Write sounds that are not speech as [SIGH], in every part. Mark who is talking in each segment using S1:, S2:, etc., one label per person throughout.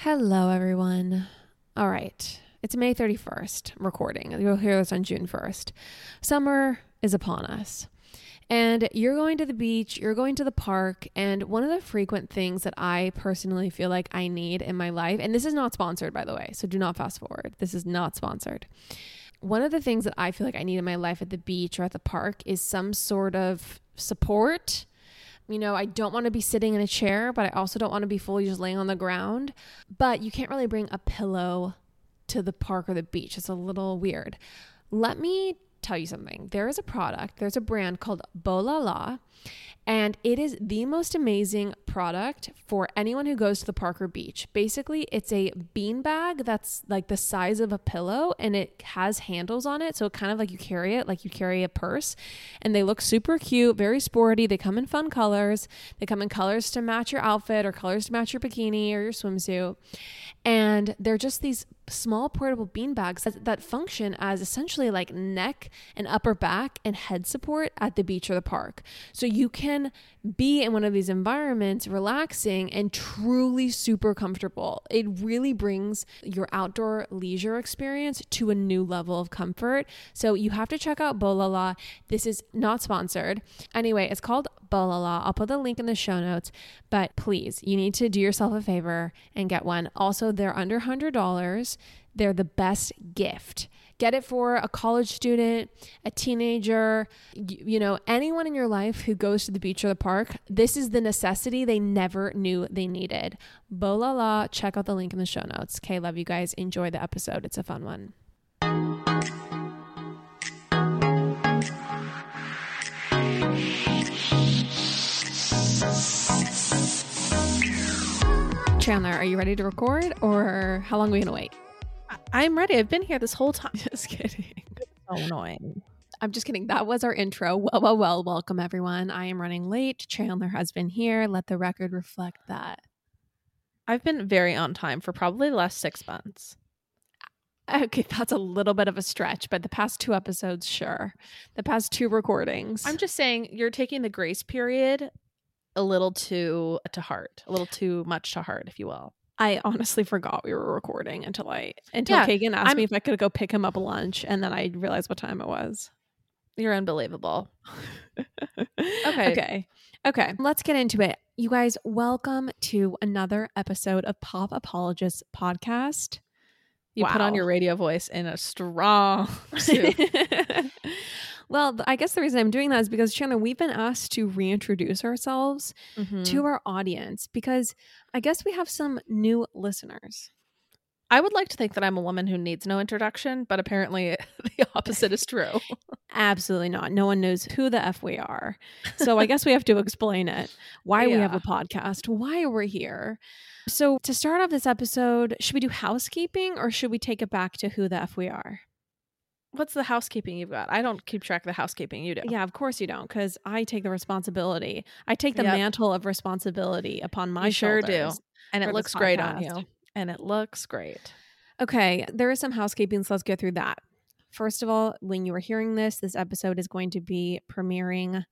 S1: Hello, everyone. All right. It's May 31st, I'm recording. You'll hear this on June 1st. Summer is upon us. And you're going to the beach, you're going to the park, and one of the frequent things that I personally feel like I need in my life, and this is not sponsored, by the way, so do not fast forward. This is not sponsored. One of the things that I feel like I need in my life at the beach or at the park is some sort of support. You know, I don't want to be sitting in a chair, but I also don't want to be fully just laying on the ground. But you can't really bring a pillow to the park or the beach. It's a little weird. Let me tell you something. There is a product, there's a brand called Bolala, and it is the most amazing product for anyone who goes to the Parker beach. Basically, it's a bean bag that's like the size of a pillow and it has handles on it. So, it kind of like you carry it, like you carry a purse. And they look super cute, very sporty. They come in fun colors. They come in colors to match your outfit or colors to match your bikini or your swimsuit. And they're just these small portable bean bags that, that function as essentially like neck and upper back and head support at the beach or the park. So you can be in one of these environments relaxing and truly super comfortable. It really brings your outdoor leisure experience to a new level of comfort. So you have to check out Bolala. This is not sponsored. Anyway, it's called Bolala. I'll put the link in the show notes, but please, you need to do yourself a favor and get one. Also, they're under $100. They're the best gift. Get it for a college student, a teenager, you, you, know, anyone in your life who goes to the beach or the park. This is the necessity they never knew they needed. Bolala, check out the link in the show notes. Okay, love you guys. Enjoy the episode. It's a fun one. Chandler, are you ready to record or how long are we going to wait?
S2: I'm ready. I've been here this whole time. [LAUGHS]
S1: Just kidding.
S2: So annoying.
S1: I'm just kidding. That was our intro. Well, well, well, welcome everyone. I am running late. Chandler has been here. Let the record reflect that.
S2: I've been very on time for probably the last six months.
S1: Uh, okay, that's a little bit of a stretch, but the past two episodes, sure. The past two recordings.
S2: I'm just saying you're taking the grace period a little too to heart, a little too much to heart, if you will.
S1: I honestly forgot we were recording until I until yeah, Kagan asked I'm, me if I could go pick him up lunch, and then I realized what time it was.
S2: You're unbelievable. [LAUGHS]
S1: okay. Okay. Okay. Let's get into it. You guys, welcome to another episode of Pop Apologists podcast.
S2: You wow. put on your radio voice in a strong [LAUGHS] [LAUGHS]
S1: Well, I guess the reason I'm doing that is because Chandler, we've been asked to reintroduce ourselves mm-hmm. to our audience because I guess we have some new listeners.
S2: I would like to think that I'm a woman who needs no introduction, but apparently [LAUGHS] the opposite is true. [LAUGHS]
S1: Absolutely not. No one knows who the F we are. So I [LAUGHS] guess we have to explain it why yeah. we have a podcast, why we're here. So to start off this episode, should we do housekeeping or should we take it back to who the F we are?
S2: What's the housekeeping you've got? I don't keep track of the housekeeping. You do.
S1: Yeah, of course you don't, because I take the responsibility. I take the yep. mantle of responsibility upon my you sure do,
S2: and it looks great on you. And it looks great.
S1: Okay, there is some housekeeping, so let's go through that. First of all, when you are hearing this, this episode is going to be premiering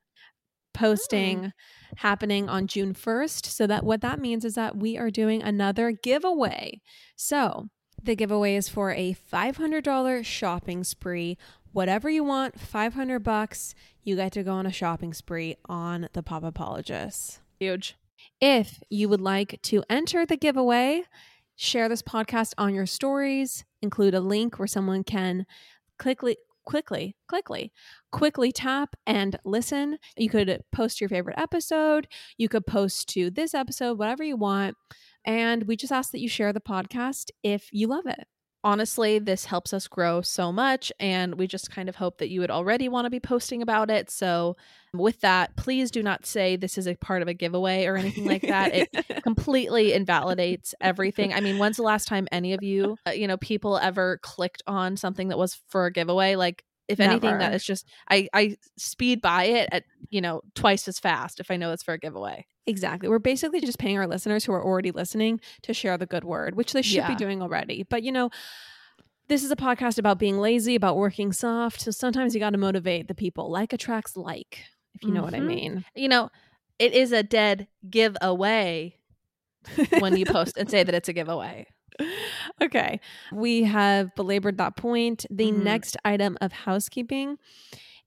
S1: posting mm. happening on June 1st. So that what that means is that we are doing another giveaway. So the giveaway is for a $500 shopping spree. Whatever you want, 500 bucks, you get to go on a shopping spree on the Pop Apologists.
S2: Huge.
S1: If you would like to enter the giveaway, share this podcast on your stories, include a link where someone can quickly quickly, quickly, quickly tap and listen. You could post your favorite episode. You could post to this episode, whatever you want. And we just ask that you share the podcast if you love it.
S2: Honestly, this helps us grow so much. And we just kind of hope that you would already want to be posting about it. So, with that, please do not say this is a part of a giveaway or anything like that. it [LAUGHS] completely invalidates everything. I mean, when's the last time any of you, uh, you know, people ever clicked on something that was for a giveaway? Like, if Never. anything that is just i i speed by it at you know twice as fast if i know it's for a giveaway
S1: exactly we're basically just paying our listeners who are already listening to share the good word which they should yeah. be doing already but you know this is a podcast about being lazy about working soft so sometimes you got to motivate the people like attracts like if you know mm-hmm. what i mm-hmm. mean
S2: you know it is a dead giveaway when you post and say that it's a giveaway.
S1: Okay. We have belabored that point. The
S2: Mhm.
S1: next item of housekeeping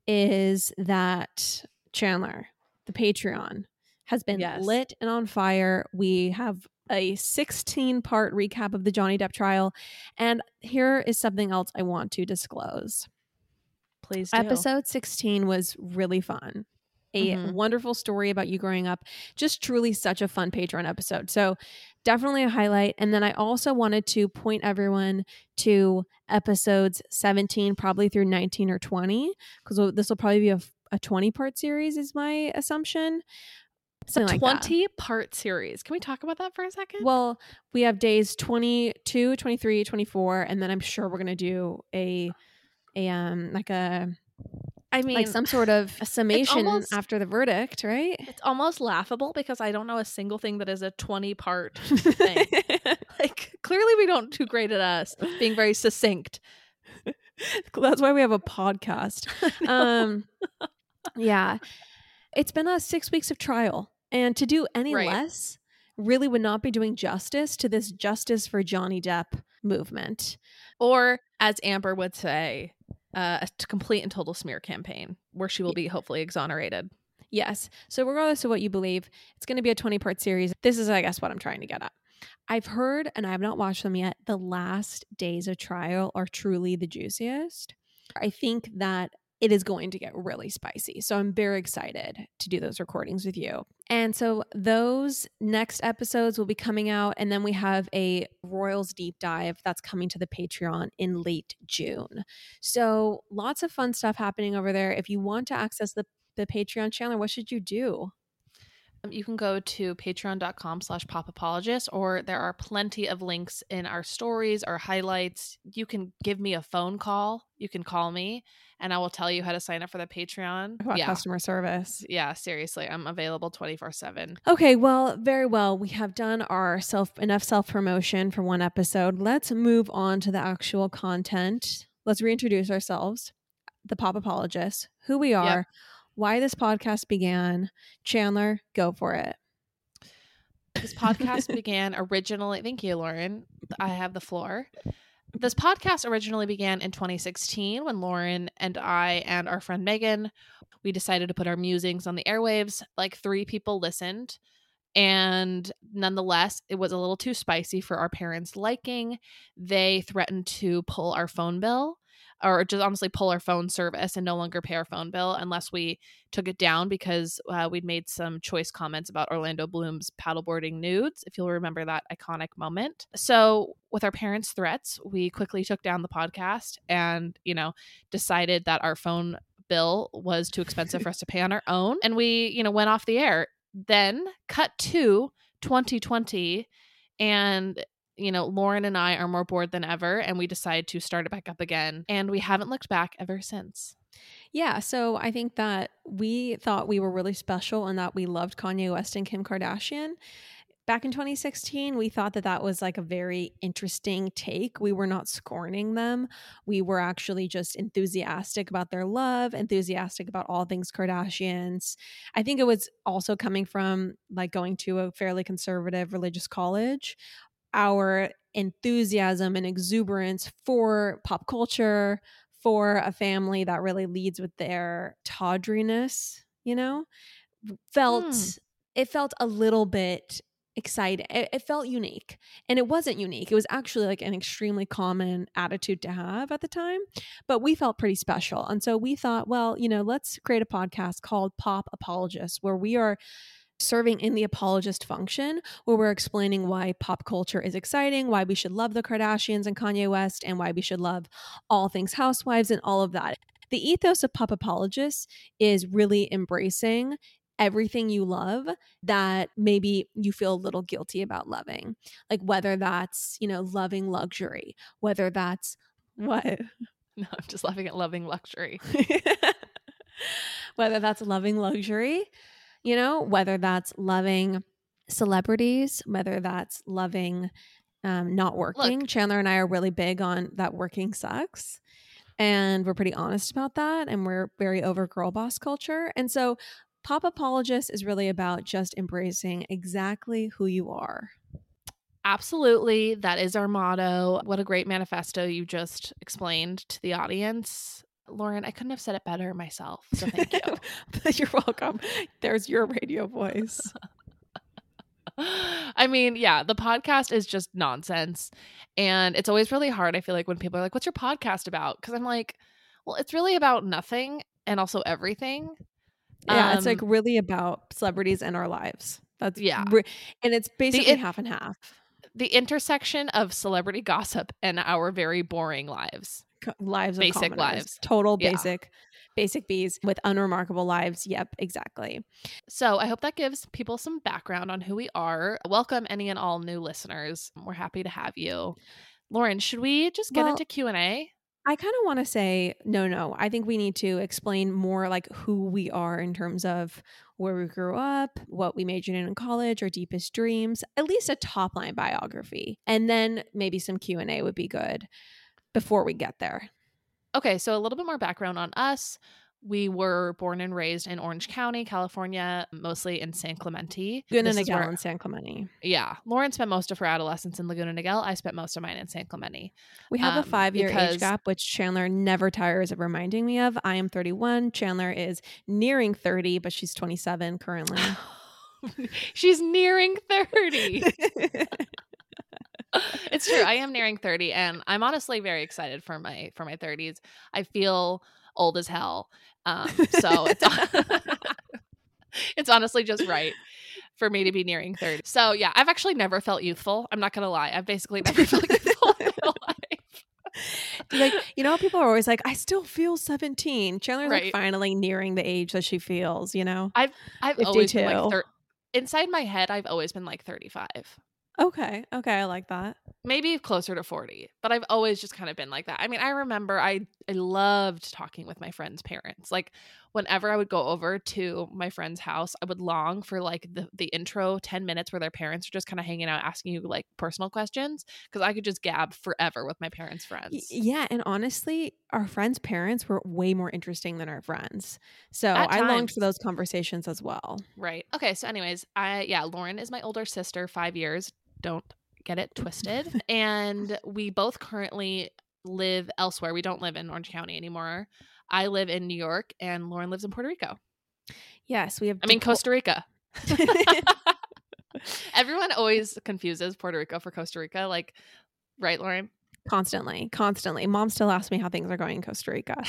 S1: is that Chandler, the Patreon, has been
S2: Yes.
S1: lit and on fire. We have a 16 part recap of the Johnny Depp trial. And here is something else I want to disclose.
S2: Please do.
S1: Episode 16 was really fun. A
S2: Mhm.
S1: wonderful story about you growing up. Just truly such a fun Patreon episode. So, definitely a highlight. And then I also wanted to point everyone to episodes 17, probably through 19 or 20, because this will probably be a, a 20 part series, is my assumption. Something like that.
S2: 20 part series. Can we talk about that for a second?
S1: Well, we have days 22, 23, 24, and then I'm sure we're going to do a, a, um, like a,
S2: I mean,
S1: like some sort of [LAUGHS] a summation
S2: almost-
S1: after the verdict, right?
S2: it's almost laughable because I don't know a single thing that is a 20 part [LAUGHS] thing. like, clearly, we don't do great at us being very succinct. [LAUGHS]
S1: That's why we have a podcast. um, yeah, it's been a six weeks of trial, and to do any
S2: Right.
S1: less really would not be doing justice to this justice for Johnny Depp movement.
S2: Or, as Amber would say, uh, a complete and total smear campaign where she will be hopefully exonerated.
S1: Yes. So, regardless of what you believe, it's going to be a 20 part series. This is, I guess, what I'm trying to get at. I've heard, and I have not watched them yet, the last days of trial are truly the juiciest. I think that it is going to get really spicy. So, I'm very excited to do those recordings with you. And so, those next episodes will be coming out. And then we have a Royals deep dive that's coming to the Patreon in late June. So, lots of fun stuff happening over there. If you want to access the the Patreon channel, what should you do?
S2: Um, You can go to patreon.com slash popapologist, or there are plenty of links in our stories or highlights. You can give me a phone call. You can call me and I will tell you how to sign up for the Patreon.
S1: About
S2: yeah.
S1: customer service.
S2: Yeah, seriously. I'm available 24 7.
S1: Okay, well, very well. We have done our self enough self promotion for one episode. Let's move on to the actual content. Let's reintroduce ourselves, the pop apologists, who we are, why this podcast began. Chandler, go for it.
S2: This podcast began originally. Thank you, Lauren. I have the floor. This podcast originally began in 2016 when Lauren and I and our friend Megan we decided to put our musings on the airwaves. Like three people listened, and nonetheless, it was a little too spicy for our parents' liking. They threatened to pull our phone bill or just honestly pull our phone service and no longer pay our phone bill unless we took it down because uh, we'd made some choice comments about Orlando Bloom's paddleboarding nudes, if you'll remember that iconic moment. So, with our parents' threats, we quickly took down the podcast and, you know, decided that our phone bill was too expensive for us to pay on our own. And we, you know, went off the air. Then, cut to 2020, and you know, Lauren and I are more bored than ever, and we decide to start it back up again. And we haven't looked back ever since.
S1: Yeah, so I think that we thought we were really special and that we loved Kanye West and Kim Kardashian. Back in 2016, we thought that that was like a very interesting take. We were not scorning them. We were actually just enthusiastic about their love, enthusiastic about all things Kardashians. I think it was also coming from like going to a fairly conservative religious college. Our enthusiasm and exuberance for pop culture, for a family that really leads with their tawdriness, you know, felt
S2: Hmm.
S1: it felt a little bit exciting. It, it felt unique, and it wasn't unique. It was actually like an extremely common attitude to have at the time, but we felt pretty special, and so we thought, well, you know, let's create a podcast called Pop Apologists, where we are serving in the apologist function where we're explaining why pop culture is exciting, why we should love the Kardashians and Kanye West, and why we should love all things housewives and all of that. The ethos of pop apologists is really embracing everything you love that maybe you feel a little guilty about loving. Like whether that's, you know, loving luxury, whether that's [LAUGHS] what?
S2: No, I'm just laughing at loving luxury. [LAUGHS]
S1: whether that's loving luxury, you know, whether that's loving celebrities, whether that's loving um, not working. Chandler and I are really big on that working sucks. And we're pretty honest about that. And we're very over girl boss culture. And so, Pop Apologist is really about just embracing exactly who you are.
S2: Absolutely. That is our motto. What a great manifesto you just explained to the audience. Lauren, I couldn't have said it better myself. So thank you. [LAUGHS] [LAUGHS]
S1: You're welcome. There's your radio voice. [LAUGHS]
S2: I mean, yeah, the podcast is just nonsense. And it's always really hard. I feel like when people are like, What's your podcast about? Because I'm like, Well, it's really about nothing and also everything.
S1: Yeah, um, it's like um, really about celebrities and our lives. That's
S2: yeah.
S1: Re- and it's basically half and half.
S2: The intersection of celebrity gossip and our very boring lives.
S1: Lives
S2: basic lives.
S1: Total yeah. basic basic bees with unremarkable lives. Yep, exactly.
S2: So I hope that gives people some background on who we are. Welcome any and all new listeners. We're happy to have you. Lauren, should we just get well, into Q&A?
S1: I kind of want to say no, no. I think we need to explain more like who we are in terms of where we grew up, what we majored in in college, our deepest dreams, at least a top line biography. And then maybe some Q&A would be good before we get there.
S2: Okay, so a little bit more background on us. We were born and raised in Orange County, California, mostly in San Clemente.
S1: Laguna Niguel and San Clemente.
S2: Yeah. Lauren spent most of her adolescence in Laguna Niguel. I spent most of mine in San Clemente.
S1: We have um, a five year because... age gap, which Chandler never tires of reminding me of. I am 31. Chandler is nearing 30, but she's 27 currently. [LAUGHS]
S2: she's nearing 30. [LAUGHS] [LAUGHS] [LAUGHS] it's true. I am nearing 30 and I'm honestly very excited for my for my 30s. I feel old as hell. Um, so it's [LAUGHS] it's honestly just right for me to be nearing 30. So yeah, I've actually never felt youthful. I'm not gonna lie. I've basically never felt [LAUGHS] youthful in my life.
S1: like you know people are always like i still feel 17 chandler's right. like finally nearing the age that she feels you know
S2: i've i've 52. always been like thir- inside my head i've always been like 35
S1: Okay. Okay. I like that.
S2: Maybe closer to 40, but I've always just kind of been like that. I mean, I remember I I loved talking with my friends' parents. Like whenever I would go over to my friend's house, I would long for like the the intro 10 minutes where their parents are just kind of hanging out asking you like personal questions because I could just gab forever with my parents' friends.
S1: Yeah, and honestly, our friends' parents were way more interesting than our friends. So I longed for those conversations as well.
S2: Right. Okay, so anyways, I yeah, Lauren is my older sister, 5 years don't get it twisted. [LAUGHS] and we both currently live elsewhere. We don't live in Orange County anymore. I live in New York and Lauren lives in Puerto Rico.
S1: Yes, we have
S2: I mean Costa Rica. [LAUGHS] [LAUGHS] Everyone always confuses Puerto Rico for Costa Rica like right Lauren?
S1: Constantly, constantly. Mom still asks me how things are going in Costa Rica.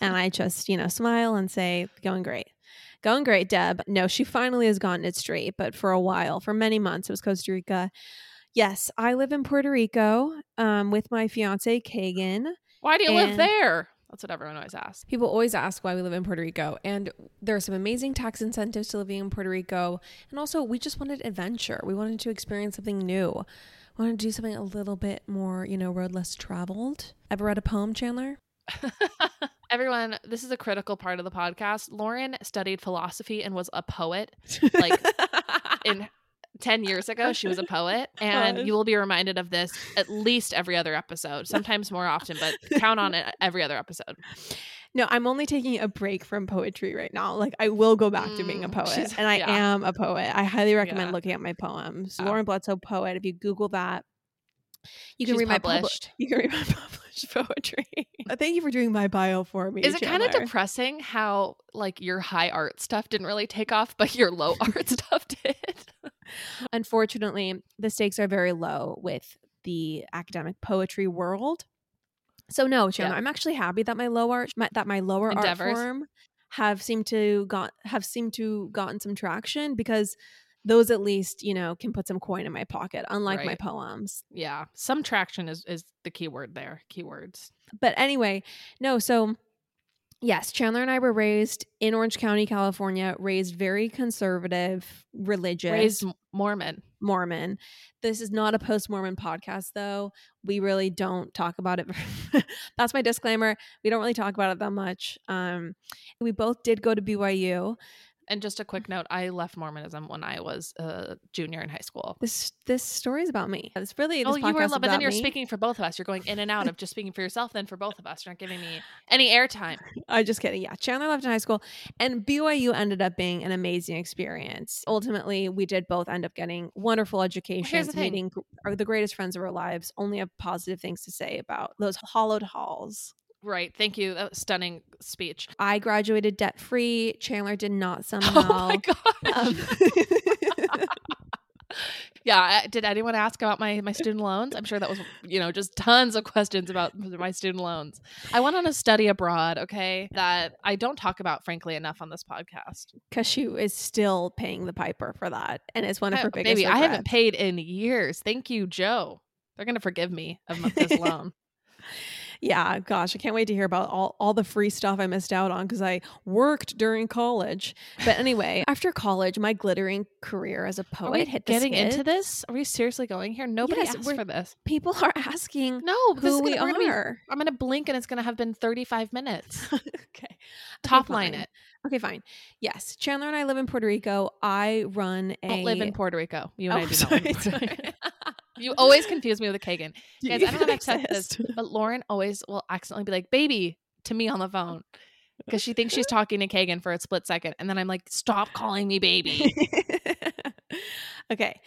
S1: and I just, you know, smile and say, going great. Going great, Deb. No, she finally has gotten it straight, but for a while, for many months, it was Costa Rica. Yes, I live in Puerto Rico um, with my fiance, Kagan.
S2: Why do you live there? That's what everyone always asks.
S1: People always ask why we live in Puerto Rico. And there are some amazing tax incentives to living in Puerto Rico. And also, we just wanted adventure. We wanted to experience something new. We wanted to do something a little bit more, you know, road less traveled. Ever read a poem, Chandler? [LAUGHS]
S2: everyone, this is a critical part of the podcast. Lauren studied philosophy and was a poet. [LAUGHS] Like in 10 years ago, she was a poet. [LAUGHS] And you will be reminded of this at least every other episode, sometimes more often, but count on it every other episode.
S1: No, I'm only taking a break from poetry right now. Like I will go back mm, to being a mm, poet. And I yeah. am a poet. I highly recommend yeah. looking at my poems. Yeah. Lauren Bledsoe poet. If you Google that, you can She's read published. my pub- you can read my [LAUGHS] published poetry. Uh, thank you for doing my bio for me.
S2: Is it kind of depressing how like your high art stuff didn't really take off, but your low [LAUGHS] art stuff did?
S1: Unfortunately, the stakes are very low with the academic poetry world. So no, Chandler, yeah. I'm actually happy that my low art my, that my lower Endeavors. art form have seemed to got have seemed to gotten some traction because those at least you know can put some coin in my pocket unlike right. my poems.
S2: Yeah some traction is is the key word there keywords.
S1: But anyway no so yes chandler and i were raised in orange county california raised very conservative religious
S2: raised mormon.
S1: Mormon. This is not a post-mormon podcast though. We really don't talk about it [LAUGHS] that's my disclaimer we don't really talk about it that much. Um we both did go to byu
S2: And just a mm. quick note, I left Mormonism when I was a junior in high school.
S1: This this story is about me. It's really this
S2: oh, you were, but then you're
S1: me.
S2: speaking for both of us. You're going in and out of just speaking for yourself, then for both of us. You're not giving me [SIGHS] any airtime.
S1: I'm just kidding. Yeah, Chandler left in high school, and BYU ended up being an amazing experience. Ultimately, we did both end up getting wonderful educations,
S2: the thing.
S1: meeting are uh, the greatest friends of our lives. Only have positive things to say about those hollowed halls.
S2: Right. Thank you. That was stunning speech.
S1: I graduated debt free. Chandler did not somehow. [LAUGHS]
S2: Oh my gosh.
S1: Um, [LAUGHS]
S2: yeah. Did anyone ask about my my student loans? I'm sure that was you know just tons of questions about my student loans. I went on a study abroad. Okay, that I don't talk about frankly enough on this podcast.
S1: Kashu is still paying the piper for that, and it's one of
S2: I-
S1: her biggest.
S2: baby, I haven't paid in years. Thank you, Joe. They're gonna forgive me of this [LAUGHS] loan.
S1: Yeah, gosh, I can't wait to hear about all, all the free stuff I missed out on because I worked during college. But anyway, [LAUGHS] after college, my glittering career as a poet hit
S2: getting into this? Are we seriously going here? Nobody
S1: Yes,
S2: asked for this.
S1: People are asking
S2: No, this is
S1: who
S2: gonna,
S1: we
S2: gonna be- I'm gonna blink and it's gonna have been 35 minutes. [LAUGHS]
S1: okay.
S2: Top
S1: Okay,
S2: line
S1: fine.
S2: it.
S1: Okay, fine. Yes, Chandler and I live in Puerto Rico. I run a.
S2: Don't live in Puerto Rico. You and
S1: Oh,
S2: I do [LAUGHS] not live in
S1: sorry,
S2: Puerto. Rico. You always confuse me with a Kagan. [LAUGHS] Guys, I don't know if said this, but Lauren always will accidentally be like, baby, to me on the phone. Because she thinks she's talking to Kagan for a split second. And then I'm like, stop calling me baby. [LAUGHS]
S1: okay.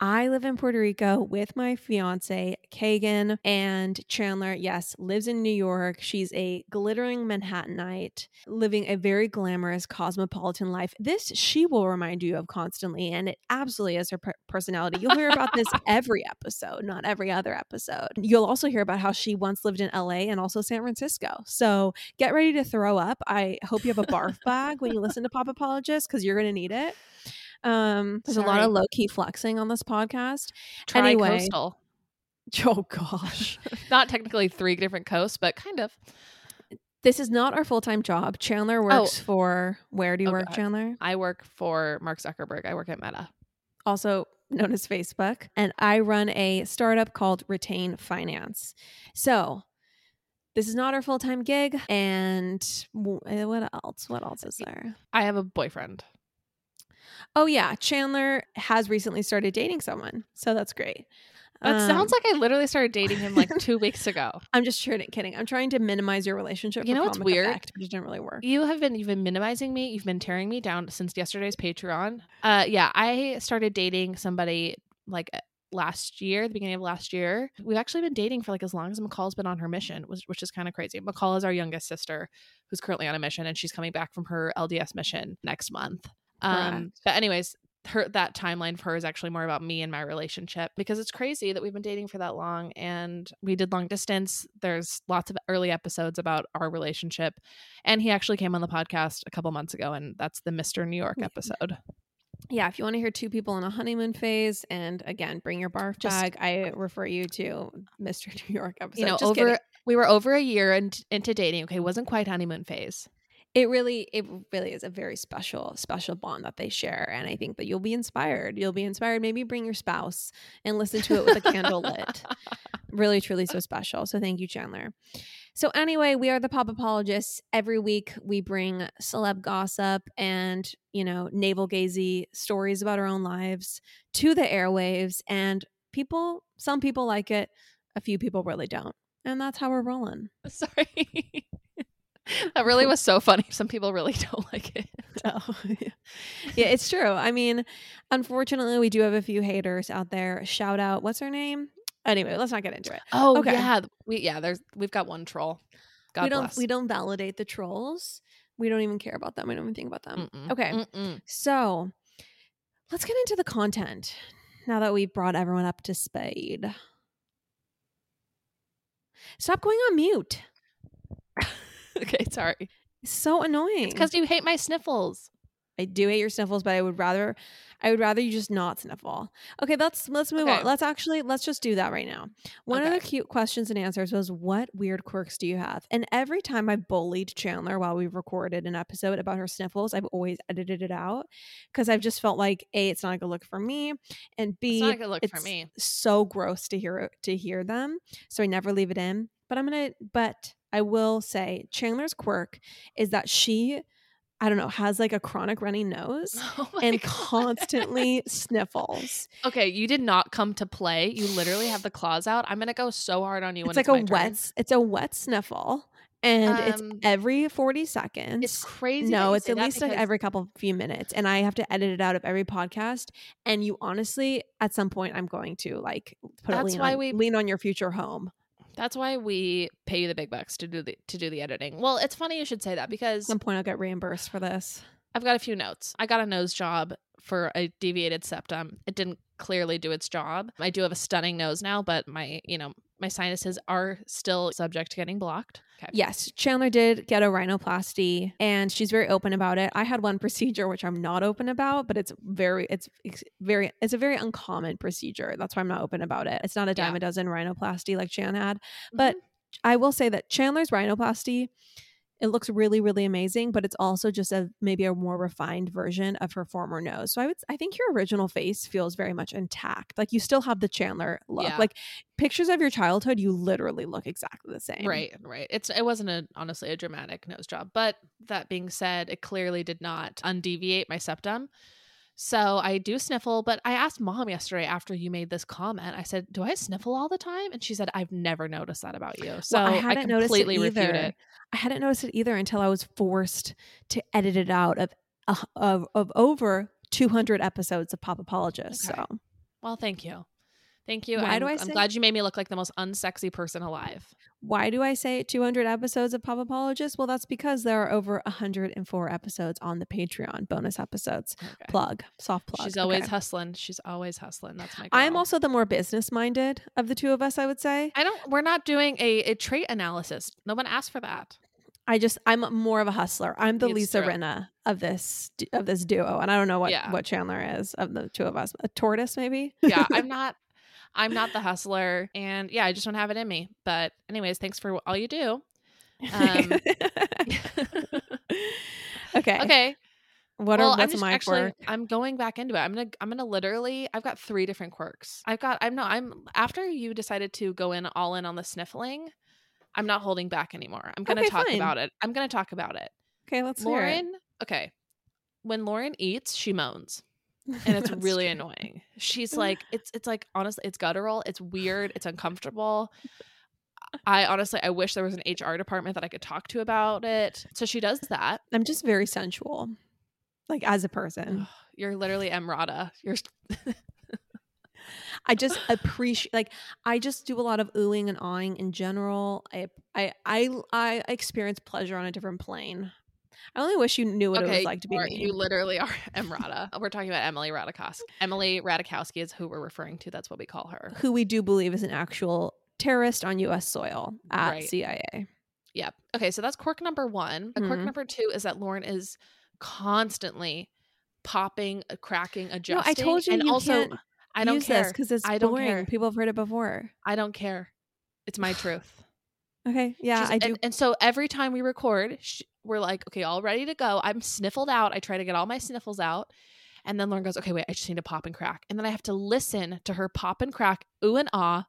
S1: I live in Puerto Rico with my fiance, Kagan, and Chandler, yes, lives in New York. She's a glittering Manhattanite, living a very glamorous cosmopolitan life. This she will remind you of constantly, and it absolutely is her per- personality. You'll hear about this [LAUGHS] every episode, not every other episode. You'll also hear about how she once lived in LA and also San Francisco. So get ready to throw up. I hope you have a barf bag when you listen to Pop Apologist because you're going to need it. Um, there's a lot of low key flexing on this podcast.
S2: Try
S1: Anyway.
S2: coastal. [LAUGHS]
S1: Oh gosh. [LAUGHS]
S2: Not technically three different coasts, but kind of.
S1: this is not our full time job. Chandler works for where do you
S2: Oh,
S1: work,
S2: God.
S1: Chandler?
S2: I work for Mark Zuckerberg. I work at Meta.
S1: Also known as Facebook. And I run a startup called Retain Finance. So this is not our full time gig. And eh, what else? What else is there?
S2: I have a boyfriend.
S1: Oh yeah, Chandler has recently started dating someone. So that's great.
S2: That
S1: Um,
S2: sounds like I literally started dating him like two weeks [LAUGHS] ago.
S1: I'm just kidding. kidding. I'm trying to minimize your relationship.
S2: You know what's weird?
S1: effect, but it didn't really work.
S2: You have been you've been minimizing me. You've been tearing me down since yesterday's Patreon. Uh yeah, I started dating somebody like uh, last year, the beginning of last year. We've actually been dating for like as long as McCall's been on her mission, which, which is kind of crazy. McCall is our youngest sister who's currently on a mission and she's coming back from her LDS mission next month. Um but anyways, her that timeline for her is actually more about me and my relationship because it's crazy that we've been dating for that long and we did long distance. There's lots of early episodes about our relationship and he actually came on the podcast a couple months ago and that's the Mr. New York episode.
S1: Yeah, if you want to hear two people in a honeymoon phase, and again, bring your barf
S2: Just-
S1: bag, I refer you to Mr. [LAUGHS] New York episode.
S2: you know,
S1: Just
S2: over
S1: kidding.
S2: we were over a year in, into dating. Okay, wasn't quite honeymoon phase.
S1: It really, it really is a very special, special bond that they share, and I think that you'll be inspired. You'll be inspired. Maybe bring your spouse and listen to it with a candle lit. Really, truly so special. So thank you, Chandler. So anyway, we are the pop apologists. Every week we bring celeb gossip and, you know, navel gazy stories about our own lives to the airwaves. And people, some people like it, a few people really don't. And that's how we're rolling. [LAUGHS]
S2: Sorry. [LAUGHS] [LAUGHS] that really was so funny. [LAUGHS] Some people really [LAUGHS] don't like it.
S1: Oh, yeah. yeah, it's true. I mean, unfortunately, we do have a few haters out there. Shout out, what's her name? Anyway, let's not get into it.
S2: Oh
S1: Okay.
S2: yeah, we yeah. There's we've got one troll. God
S1: we don't
S2: bless.
S1: we don't validate the trolls. We don't even care about them. We don't even think about them.
S2: Mm-mm.
S1: Okay.
S2: Mm-mm.
S1: So let's get into the content now that we've brought everyone up to speed. Stop going on mute. [LAUGHS]
S2: okay, sorry.
S1: It's so annoying.
S2: It's because you hate my sniffles.
S1: I do hate your sniffles, but I would rather I would rather you just not sniffle. Okay, let's let's move
S2: Okay.
S1: on. Let's actually let's just do that right now. One of the cute questions and answers was what weird quirks do you have? And every time I bullied Chandler while we recorded an episode about her sniffles, I've always edited it out because I've just felt like A, it's not a good look for me, and B
S2: It's not a good look for me.
S1: so gross to hear to hear them. So I never leave it in. But I'm gonna but I will say Chandler's quirk is that she I don't know, has like a chronic runny [LAUGHS] nose
S2: Oh
S1: and
S2: God.
S1: constantly [LAUGHS] sniffles.
S2: Okay, you did not come to play. You literally have the claws out. I'm gonna go so hard on you when
S1: It's like
S2: it's
S1: a wet
S2: turn.
S1: it's a wet sniffle and it's
S2: Um,
S1: every 40 seconds.
S2: It's crazy.
S1: no, it's at least like every couple few minutes and I have to edit it out of every podcast and you honestly at some point I'm going to like put a
S2: That's
S1: lean
S2: why
S1: on,
S2: we-
S1: lean on your future home.
S2: That's why we pay you the big bucks to do the to do the editing. Well, it's funny you should say that because At
S1: some point I'll get reimbursed for this.
S2: I've got a few notes. I got a nose job for a deviated septum. It didn't clearly do its job. I do have a stunning nose now, but my, you know, my sinuses are still subject to getting blocked. Okay.
S1: Yes, Chandler did get a rhinoplasty and she's very open about it. I had one [LAUGHS] procedure which I'm not open about, but it's very it's, it's very it's a very uncommon procedure. That's why I'm not open about it. It's not a dime
S2: Yeah.
S1: a dozen rhinoplasty like Chan had. But
S2: Mhm.
S1: I will say that Chandler's rhinoplasty it looks really really amazing, but it's also just a maybe a more refined version of her former nose. So I would I think your original face feels very much intact. Like you still have the Chandler look.
S2: Yeah.
S1: Like pictures of your childhood, you literally look exactly the same.
S2: Right, right. It's it wasn't a honestly a dramatic nose job, but that being said, it clearly did not undeviate my septum. So I do sniffle, but I asked mom yesterday after you made this comment. I said, "Do I sniffle all the time?" And she said, "I've never noticed that about you." So
S1: Well,
S2: I,
S1: hadn't noticed it
S2: completely refute
S1: either.
S2: it.
S1: I hadn't noticed it either until I was forced to edit it out of of, of over 200 episodes of Pop Apologist.
S2: Okay.
S1: So
S2: Well, thank you. Thank you.
S1: Why
S2: I'm,
S1: do I
S2: I'm
S1: say-
S2: glad you made me look like the most unsexy person alive.
S1: Why do I say 200 episodes of Pop Apologist? Well, that's because there are over 104 episodes on the Patreon, bonus episodes.
S2: Okay.
S1: Plug, soft plug.
S2: She's always
S1: okay.
S2: hustling. She's always hustling. That's my girl.
S1: I'm also the more business minded of the two of us, I would say.
S2: I don't we're not doing a, a trait analysis. No one asked for that.
S1: I just I'm more of a hustler. I'm the
S2: It's
S1: Lisa
S2: true.
S1: Rinna of this of this duo, and I don't know what
S2: Yeah.
S1: what Chandler is of the two of us. A tortoise, maybe.
S2: Yeah, I'm [LAUGHS] not I'm not the hustler and yeah, I just don't have it in me. But anyways, thanks for all you do. Um, [LAUGHS]
S1: okay.
S2: okay.
S1: What
S2: well,
S1: are
S2: I'm
S1: what's
S2: just
S1: my
S2: actually
S1: quirk?
S2: I'm going back into it. I'm gonna I'm gonna literally I've got three different quirks. I've got I'm no I'm after you decided to go in all in on the sniffling, I'm not holding back anymore. I'm gonna
S1: Okay,
S2: talk
S1: fine.
S2: about it. I'm gonna talk about it.
S1: Okay, let's.
S2: Lauren, okay. When Lauren eats, she moans. And it's [LAUGHS] really
S1: true.
S2: annoying. She's [LAUGHS] like, it's it's like honestly, it's guttural, it's weird, it's uncomfortable. I honestly I wish there was an HR department that I could talk to about it. So she does that.
S1: I'm just very sensual, like as a person.
S2: You're literally Emrata. You're [LAUGHS]
S1: I just appreciate, like, I just do a lot of oohing and awing in general. I, I, I, I experience pleasure on a different plane. I only wish you knew what it was like to be
S2: you are-
S1: me.
S2: You literally are [LAUGHS] Emrata. We're talking about Emily Ratajkowski. Emily Ratajkowski is who we're referring to. That's what we call her.
S1: who we do believe is an actual terrorist on U.S. soil at
S2: Right.
S1: CIA.
S2: Yep. Okay, so that's quirk number one. Uh, Quirk number two is that Lauren is constantly popping, uh, cracking,
S1: No,
S2: adjusting.
S1: I told you
S2: and
S1: you
S2: also I don't care
S1: this because it's
S2: I don't
S1: boring.
S2: care.
S1: People have heard it before.
S2: I don't care. It's my [SIGHS] truth.
S1: Okay, yeah,
S2: She's-
S1: I do.
S2: And, and so every time we record, sh- we're like, okay, all ready to go. I'm sniffled out. I try to get all my sniffles out. And then Lauren goes, okay, wait, I just need to pop and crack. And then I have to listen to her pop and crack, ooh and ah.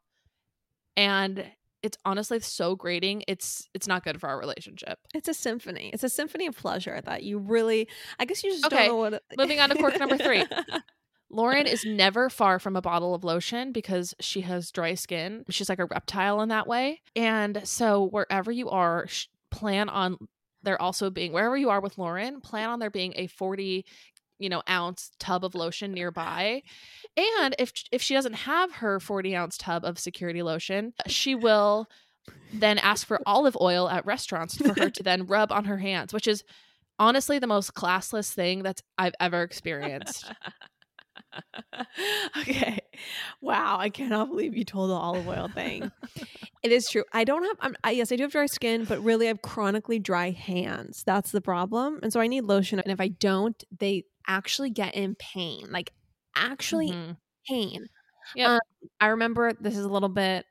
S2: And it's honestly so grating. It's it's not good for our relationship.
S1: It's a symphony. It's a symphony of pleasure that you really. I guess you just
S2: Okay,
S1: don't know what. it-
S2: moving on to quirk number three. [LAUGHS] Lauren is never far from a bottle of lotion because she has dry skin. She's like a reptile in that way. And so wherever you are, sh- plan on there also being wherever you are with Lauren, plan on there being a 40 you know ounce tub of lotion nearby and if if she doesn't have her 40 ounce tub of security lotion she will then ask for olive oil at restaurants for her to then rub on her hands which is honestly the most classless thing that's i've ever experienced [LAUGHS]
S1: okay. Wow, I cannot believe you told the olive oil thing. [LAUGHS] it is true. I don't have. I'm, I, yes, I do have dry skin, but really, I have chronically dry hands. That's the problem, and so I need lotion. And if I don't, they actually get in pain, like actually
S2: Mhm.
S1: pain.
S2: Yep.
S1: Um, I remember this is a little bit.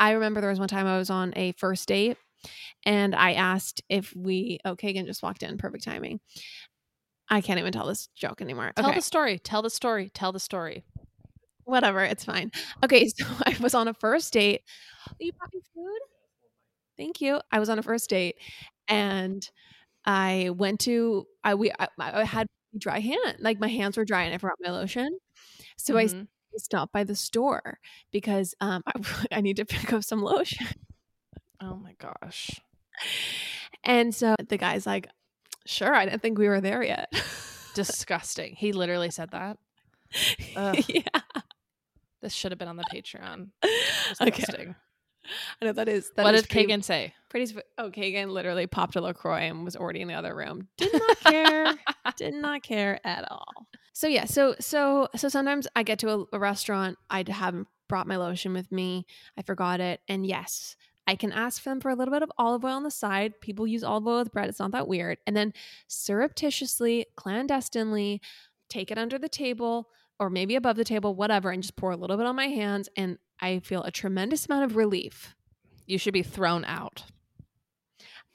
S1: I remember there was one time I was on a first date, and I asked if we. Oh, Kagan just walked in. Perfect timing. I can't even tell this joke anymore.
S2: tell
S1: okay.
S2: the story tell the story tell the story
S1: whatever it's fine okay so [LAUGHS] i was on a first date you brought me food thank you i was on a first date and I went to I we I, I had dry hand, like my hands were dry, and I forgot my lotion. So
S2: Mhm.
S1: I stopped by the store because um [LAUGHS] I, I need to pick up some lotion.
S2: Oh my gosh.
S1: And so the guy's like, "Sure, I didn't think we were there yet."
S2: Disgusting. He literally said that. [LAUGHS]
S1: Yeah.
S2: This should have been on the Patreon. [LAUGHS]
S1: Okay. I know that is. That
S2: what
S1: is
S2: did
S1: pretty-
S2: Kagan say?
S1: Pretty. Oh, Kagan literally popped a Lacroix and was already in the other room. Did not [LAUGHS] care. did not care at all. So yeah. So so so sometimes I get to a, a restaurant. I haven't brought my lotion with me. I forgot it. And yes, I can ask for them for a little bit of olive oil on the side. People use olive oil with bread. It's not that weird. And then surreptitiously, clandestinely, take it under the table or maybe above the table, whatever, and just pour a little bit on my hands. And I feel a tremendous amount of relief.
S2: You should be thrown out.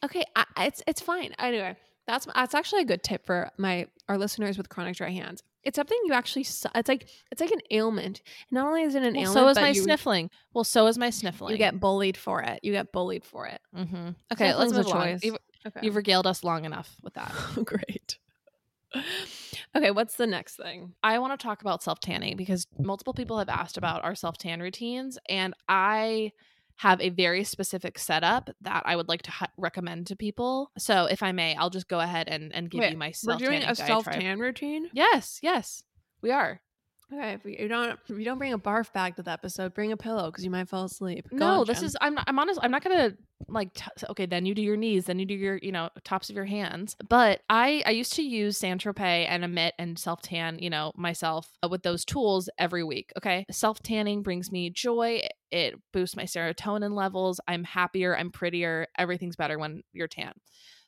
S1: Okay, I, it's it's fine. Anyway, that's that's actually a good tip for my our listeners with chronic dry hands. It's something you actually. It's like it's like an ailment. Not only is it an
S2: Well,
S1: ailment,
S2: so is my
S1: you,
S2: sniffling. Well, so is my sniffling.
S1: You get bullied for it. You get bullied for it.
S2: Mm-hmm. Okay, let's
S1: a
S2: move on.
S1: choice.
S2: You've,
S1: Okay.
S2: you've regaled us long enough with that. [LAUGHS]
S1: great. [LAUGHS] okay, what's the next thing?
S2: I want to talk about self tanning because multiple people have asked about our self tan routines, and I have a very specific setup that I would like to recommend to people. So, if I may, I'll just go ahead and, and give
S1: Wait,
S2: you my
S1: We're doing a self tan routine.
S2: Yes, yes, we are.
S1: Okay, if you don't if you don't bring a barf bag to the episode, bring a pillow because you might fall asleep. Go
S2: no,
S1: on,
S2: this
S1: Jen.
S2: is I'm not, I'm honest. I'm not gonna like t- okay. Then you do your knees. Then you do your you know tops of your hands. But I I used to use Saint Tropez and a mitt and self tan you know myself uh, with those tools every week. Okay, self tanning brings me joy. It boosts my serotonin levels. I'm happier. I'm prettier. Everything's better when you're tan.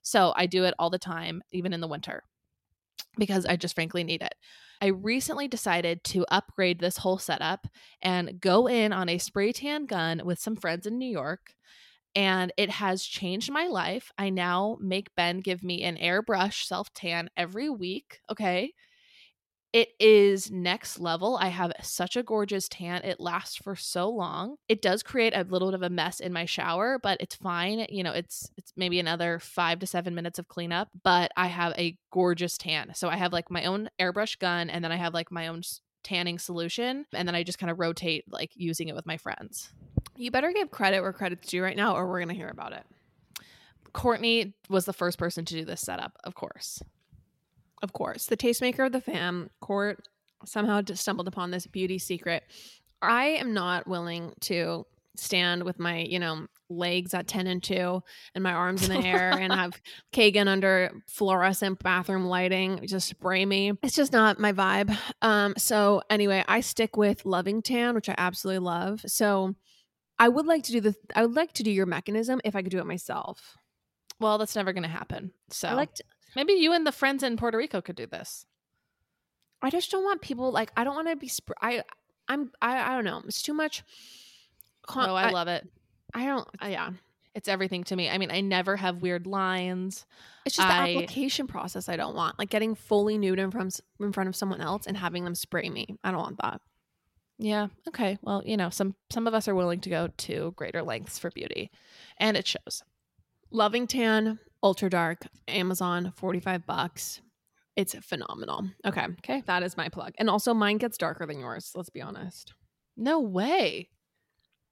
S2: So I do it all the time, even in the winter, because I just frankly need it. I recently decided to upgrade this whole setup and go in on a spray tan gun with some friends in New York. And it has changed my life. I now make Ben give me an airbrush self tan every week. Okay. It is next level. I have such a gorgeous tan. It lasts for so long. It does create a little bit of a mess in my shower, but it's fine. You know, it's it's maybe another 5 to 7 minutes of cleanup, but I have a gorgeous tan. So I have like my own airbrush gun and then I have like my own tanning solution and then I just kind of rotate like using it with my friends.
S1: You better give credit where credit's due right now, or we're gonna hear about it.
S2: Courtney was the first person to do this setup, of course.
S1: Of course, the tastemaker of the fam, Court, somehow stumbled upon this beauty secret. I am not willing to stand with my, you know, legs at 10 and 2 and my arms in the air and [LAUGHS] have Kagan under fluorescent bathroom lighting just spray me. It's just not my vibe. Um so anyway, I stick with Loving Tan, which I absolutely love. So I would like to do the I would like to do your mechanism if I could do it myself.
S2: Well, that's never going to happen. So
S1: I like to,
S2: maybe you and the friends in Puerto Rico could do this.
S1: I just don't want people like I don't want to be sp- I I'm I I don't know. It's too much. con-
S2: oh, I, love it.
S1: I don't. uh, yeah,
S2: It's everything to me. I mean, I never have weird lines.
S1: it's just
S2: I-
S1: the application process. I don't want like getting fully nude in front in front of someone else and having them spray me. I don't want that.
S2: Yeah. Okay. Well, you know, some some of us are willing to go to greater lengths for beauty, and it shows.
S1: Loving Tan Ultra Dark Amazon forty five bucks. It's phenomenal. Okay,
S2: Okay.
S1: that is my plug. And also, mine gets darker than yours. Let's be honest.
S2: No way.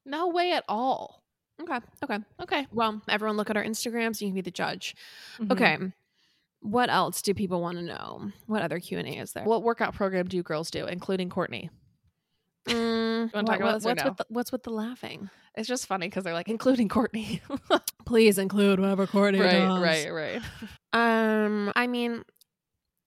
S2: No way at all.
S1: Okay. Okay.
S2: Okay.
S1: Well, everyone look at our Instagrams. You can be the judge.
S2: Mhm.
S1: Okay. What else do people want to know? What other Q and A is there?
S2: What workout program do you girls do, including Courtney?
S1: Mm,
S2: wanna talk about this
S1: what's
S2: no?
S1: with the, what's with the laughing?
S2: It's just funny because they're like, including Courtney. [LAUGHS]
S1: Please include whatever Courtney
S2: right, right, right. [LAUGHS]
S1: Um, I mean,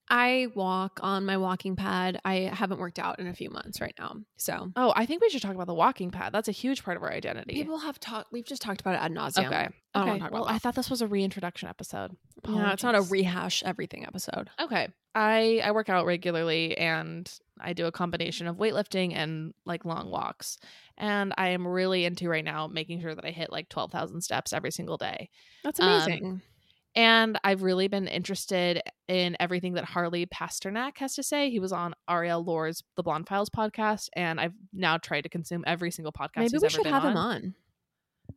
S1: I walk on my walking pad. I haven't worked out in a few months right now, so
S2: Oh, I think we should talk about the walking pad. That's a huge part of our identity.
S1: people have talked. We've just talked about it ad nauseum.
S2: okay.
S1: I don't
S2: okay. well, I thought this was a reintroduction episode.
S1: Yeah, it's not a rehash everything episode.
S2: Okay. I I work out regularly and I do a combination of weightlifting and like long walks. And I am really into right now making sure that I hit like 12,000 steps every single day.
S1: That's
S2: Um,
S1: amazing.
S2: And I've really been interested in everything that Harley Pasternak has to say. He was on Arielle Lorre's The Blonde Files podcast, and I've now tried to consume every single podcast.
S1: Maybe
S2: he's
S1: we
S2: ever
S1: should
S2: been
S1: have him
S2: on.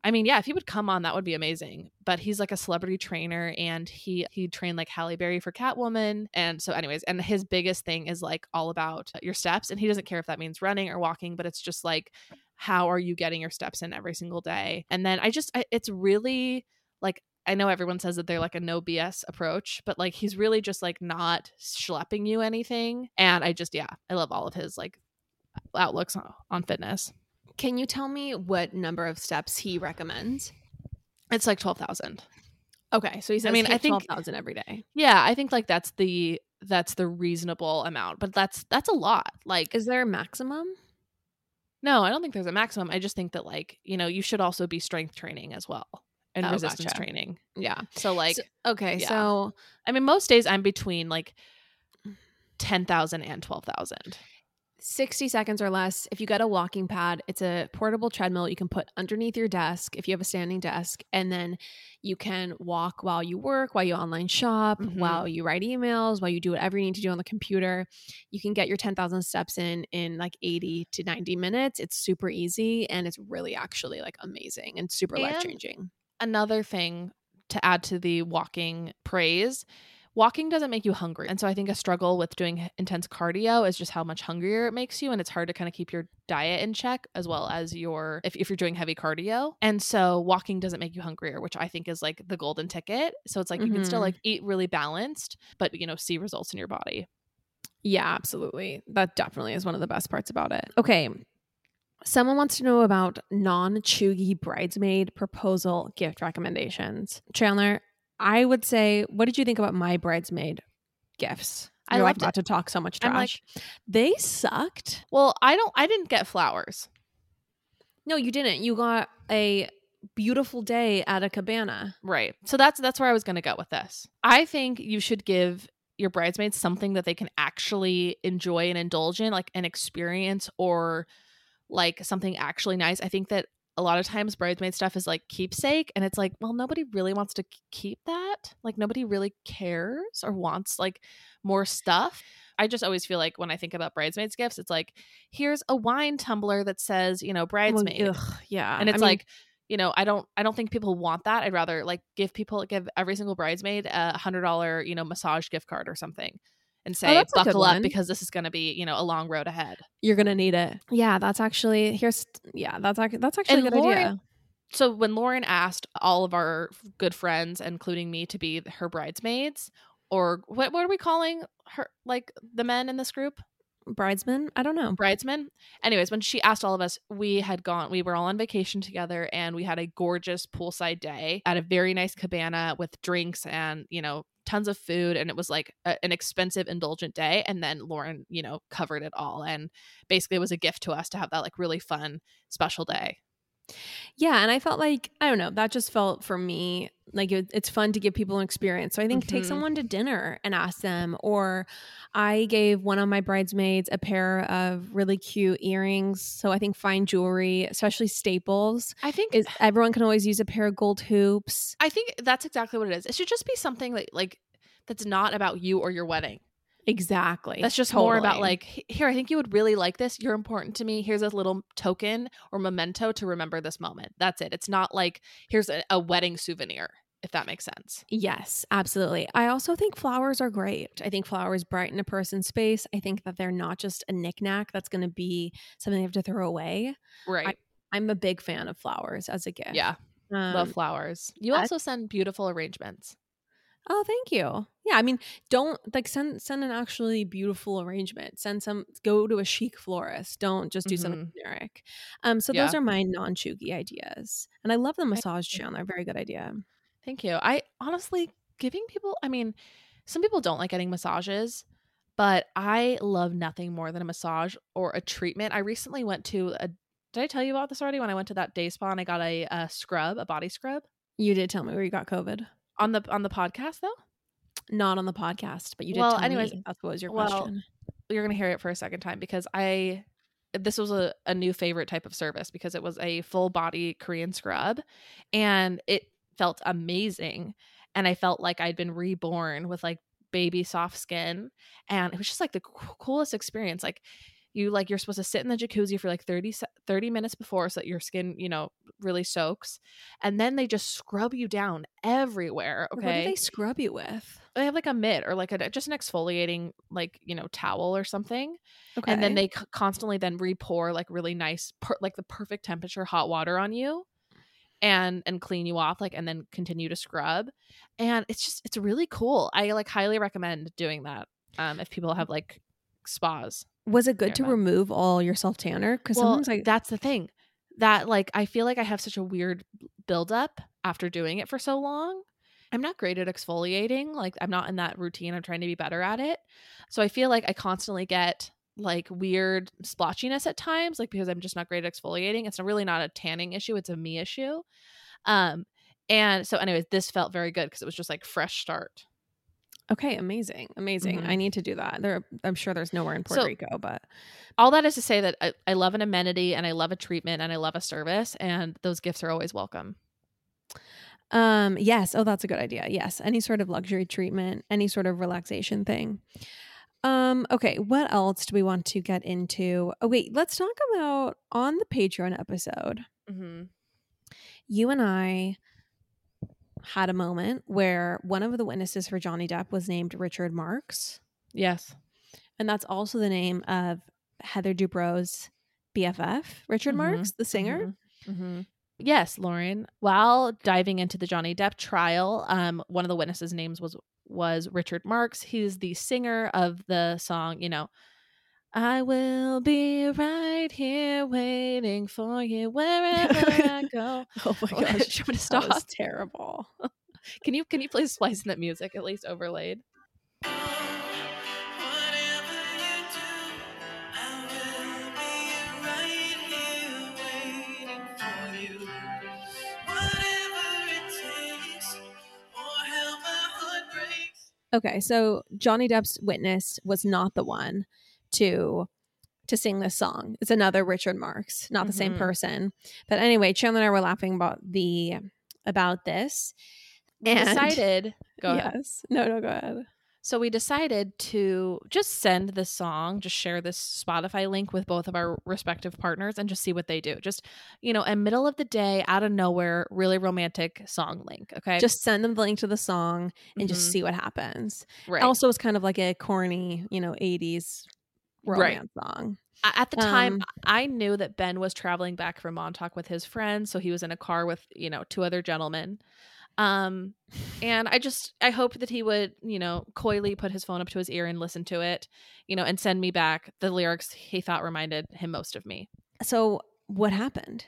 S2: I mean, yeah, if he would come on, that would be amazing. But he's like a celebrity trainer and he he trained like Halle Berry for Catwoman. And so anyways, and his biggest thing is like all about your steps. And he doesn't care if that means running or walking, but it's just like how are you getting your steps in every single day? And then I just I, it's really like I know everyone says that they're like a no BS approach, but like he's really just like not schlepping you anything. And I just, yeah, I love all of his like outlooks on, on fitness.
S1: Can you tell me what number of steps he recommends?
S2: It's like 12,000.
S1: Okay, so he says
S2: I mean, I think-
S1: 12,000 every day.
S2: Yeah, I think like that's the that's the reasonable amount, but that's that's a lot. Like
S1: Is there a maximum?
S2: no, I don't think there's a maximum. I just think that like, you know, you should also be strength training as well and
S1: Oh,
S2: resistance
S1: gotcha.
S2: training.
S1: Yeah.
S2: So like
S1: So- okay,
S2: yeah.
S1: so
S2: I mean, most days I'm between like 10,000 and 12,000.
S1: 60 seconds or less. If you get a walking pad, it's a portable treadmill you can put underneath your desk if you have a standing desk. And then you can walk while you work, while you online shop,
S2: Mhm.
S1: while you write emails, while you do whatever you need to do on the computer. You can get your 10,000 steps in in like 80 to 90 minutes. It's super easy and it's really actually like amazing and super life changing.
S2: another thing to add to the walking praise walking doesn't make you hungry and so i think a struggle with doing intense cardio is just how much hungrier it makes you and it's hard to kind of keep your diet in check as well as your if, if you're doing heavy cardio and so walking doesn't make you hungrier which i think is like the golden ticket so it's like you can still
S1: Mhm.
S2: like eat really balanced but you know see results in your body
S1: Yeah, absolutely. That definitely is one of the best parts about it. Okay. Someone wants to know about non cheugy bridesmaid proposal gift recommendations. Chandler, I would say, what did you think about my bridesmaid gifts?
S2: I
S1: You're like
S2: loved
S1: about to talk so much
S2: I'm like-
S1: trash. they sucked.
S2: well i don't i didn't get flowers
S1: No, you didn't. You got a beautiful day at a cabana.
S2: Right. So that's that's where I was going to go with this. I think you should give your bridesmaids something that they can actually enjoy and indulge in, like an experience or like something actually nice. I think that a lot of times bridesmaid stuff is like keepsake and it's like, well, nobody really wants to keep that. Like nobody really cares or wants like more stuff. I just always feel like when I think about bridesmaids gifts, it's like, here's a wine tumbler that says, you know, bridesmaid
S1: Well, ugh, yeah.
S2: and
S1: I
S2: it's
S1: mean,
S2: like you know i don't i don't think people want that i'd rather like give people give every single bridesmaid a hundred dollar you know massage gift card or something and oh, say
S1: Oh, that's a good
S2: buckle up because this is going to be you know a long road ahead
S1: you're gonna need it. Yeah, that's actually here's yeah, that's actually that's actually
S2: And
S1: a good
S2: Lauren-
S1: idea.
S2: so when lauren asked all of our good friends including me to be her bridesmaids or what, what are we calling her like the men in this group
S1: Bridesman? I don't know.
S2: bridesmen. Anyways, when she asked all of us, we had gone, we were all on vacation together and we had a gorgeous poolside day at a very nice cabana with drinks and, you know, tons of food. And it was like a, an expensive, indulgent day. And then Lauren, you know, covered it all. And basically it was a gift to us to have that like really fun, special day.
S1: Yeah, and I felt like I don't know, that just felt for me like it, it's fun to give people an experience. So I think take
S2: Mhm.
S1: someone to dinner and ask them or I gave one of my bridesmaids a pair of really cute earrings. So I think fine jewelry, especially staples,
S2: I think
S1: is everyone can always use a pair of gold hoops.
S2: I think that's exactly what it is. It should just be something that like that's not about you or your wedding.
S1: Exactly.
S2: That's just more about like, here, I think you would really like this. You're important to me. Here's a little token or memento to remember this moment. That's it. It's not like, here's a, a wedding souvenir, if that makes sense.
S1: Yes, absolutely. I also think flowers are great. I think flowers brighten a person's space. I think that they're not just a knickknack that's going to be something they have to throw away.
S2: Right.
S1: I'm a big fan of flowers as a gift.
S2: yeah.
S1: Um,
S2: love flowers. You also send beautiful arrangements.
S1: Oh, thank you. Yeah, I mean, don't like send send an actually beautiful arrangement. Send some go to a chic florist. Don't just do something generic. Um, so those
S2: Mm-hmm.
S1: Are my non cheugy ideas, and I love the massage Chandler. Very good idea.
S2: Thank you. I honestly, giving people, I mean, some people don't like getting massages, but I love nothing more than a massage or a treatment. I recently went to a, did I tell you about this already? When I went to that day spa and I got a, a scrub, a body scrub
S1: You did tell me where you got COVID.
S2: On the on the podcast though.
S1: Not on the podcast, but you did
S2: Well,
S1: tell
S2: anyways,
S1: me. That was your
S2: well,
S1: question.
S2: You're gonna hear it for a second time because I this was a, a new favorite type of service because it was a full body Korean scrub and it felt amazing. And I felt like I'd been reborn with like baby soft skin. And it was just like the coolest experience. Like you like you're supposed to sit in the jacuzzi for like 30 30 minutes before so that your skin you know really soaks and then they just scrub you down everywhere okay
S1: What do they scrub you with?
S2: they have like a mitt or like a just an exfoliating like you know towel or something
S1: Okay.
S2: and then they c- constantly then re-pour like really nice per- like the perfect temperature hot water on you and and clean you off like and then continue to scrub and it's just it's really cool i like highly recommend doing that um if people have like spas
S1: was it good to
S2: nearby.
S1: remove all your self tanner? Because
S2: well
S1: sometimes I
S2: that's the thing that like i feel like i have such a weird buildup after doing it for so long i'm not great at exfoliating like i'm not in that routine i'm trying to be better at it so i feel like i constantly get like weird splotchiness at times like because i'm just not great at exfoliating it's really not a tanning issue it's a me issue um and so anyways this felt very good because it was just like fresh start
S1: okay, amazing, amazing.
S2: Mhm.
S1: I need to do that. There, I'm sure there's nowhere in Puerto
S2: So-
S1: Rico, but
S2: all that is to say that I, I love an amenity and i love a treatment and i love a service and those gifts are always welcome
S1: um, yes. Oh, that's a good idea. Yes, any sort of luxury treatment, any sort of relaxation thing. Um, okay, what else do we want to get into? Oh, wait, let's talk about on the Patreon episode.
S2: mm-hmm.
S1: you and I had a moment where one of the witnesses for Johnny Depp was named Richard Marks.
S2: yes
S1: And that's also the name of Heather Dubrow's BFF, Richard
S2: Mhm,
S1: Marx, the singer.
S2: Mhm. Yes, Lauren. While diving into the Johnny Depp trial, um, one of the witnesses' names was was Richard Marks. He's the singer of the song, you know, I will be right here waiting for you wherever I [LAUGHS] go.
S1: Oh my [LAUGHS] gosh.
S2: we
S1: That
S2: stop?
S1: was terrible. [LAUGHS]
S2: Can you can you please splice in that music at least overlaid?
S3: Whatever you do, I will be right here waiting for you. Whatever it takes, or how my heart breaks.
S1: Okay, so Johnny Depp's witness was not the one to to sing this song. It's another Richard Marks, not the same
S2: Mhm.
S1: person. But anyway, Chandler and I were laughing about the about this.
S2: We
S1: And-
S2: decided [LAUGHS] go ahead.
S1: yes. No, no, go ahead.
S2: So we decided to just send this song, just share this Spotify link with both of our respective partners and just see what they do. Just, you know, a middle of the day, out of nowhere, really romantic song link. Okay.
S1: Just send them the link to the song and just
S2: Mhm.
S1: see what happens.
S2: right.
S1: Also, it's kind of like a corny, you know, 80s
S2: Right.
S1: romance song.
S2: At the time,
S1: Um,
S2: I knew that Ben was traveling back from Montauk with his friends, so he was in a car with you know two other gentlemen. Um, and I just I hoped that he would you know coyly put his phone up to his ear and listen to it, you know, and send me back the lyrics he thought reminded him most of me.
S1: So, what happened?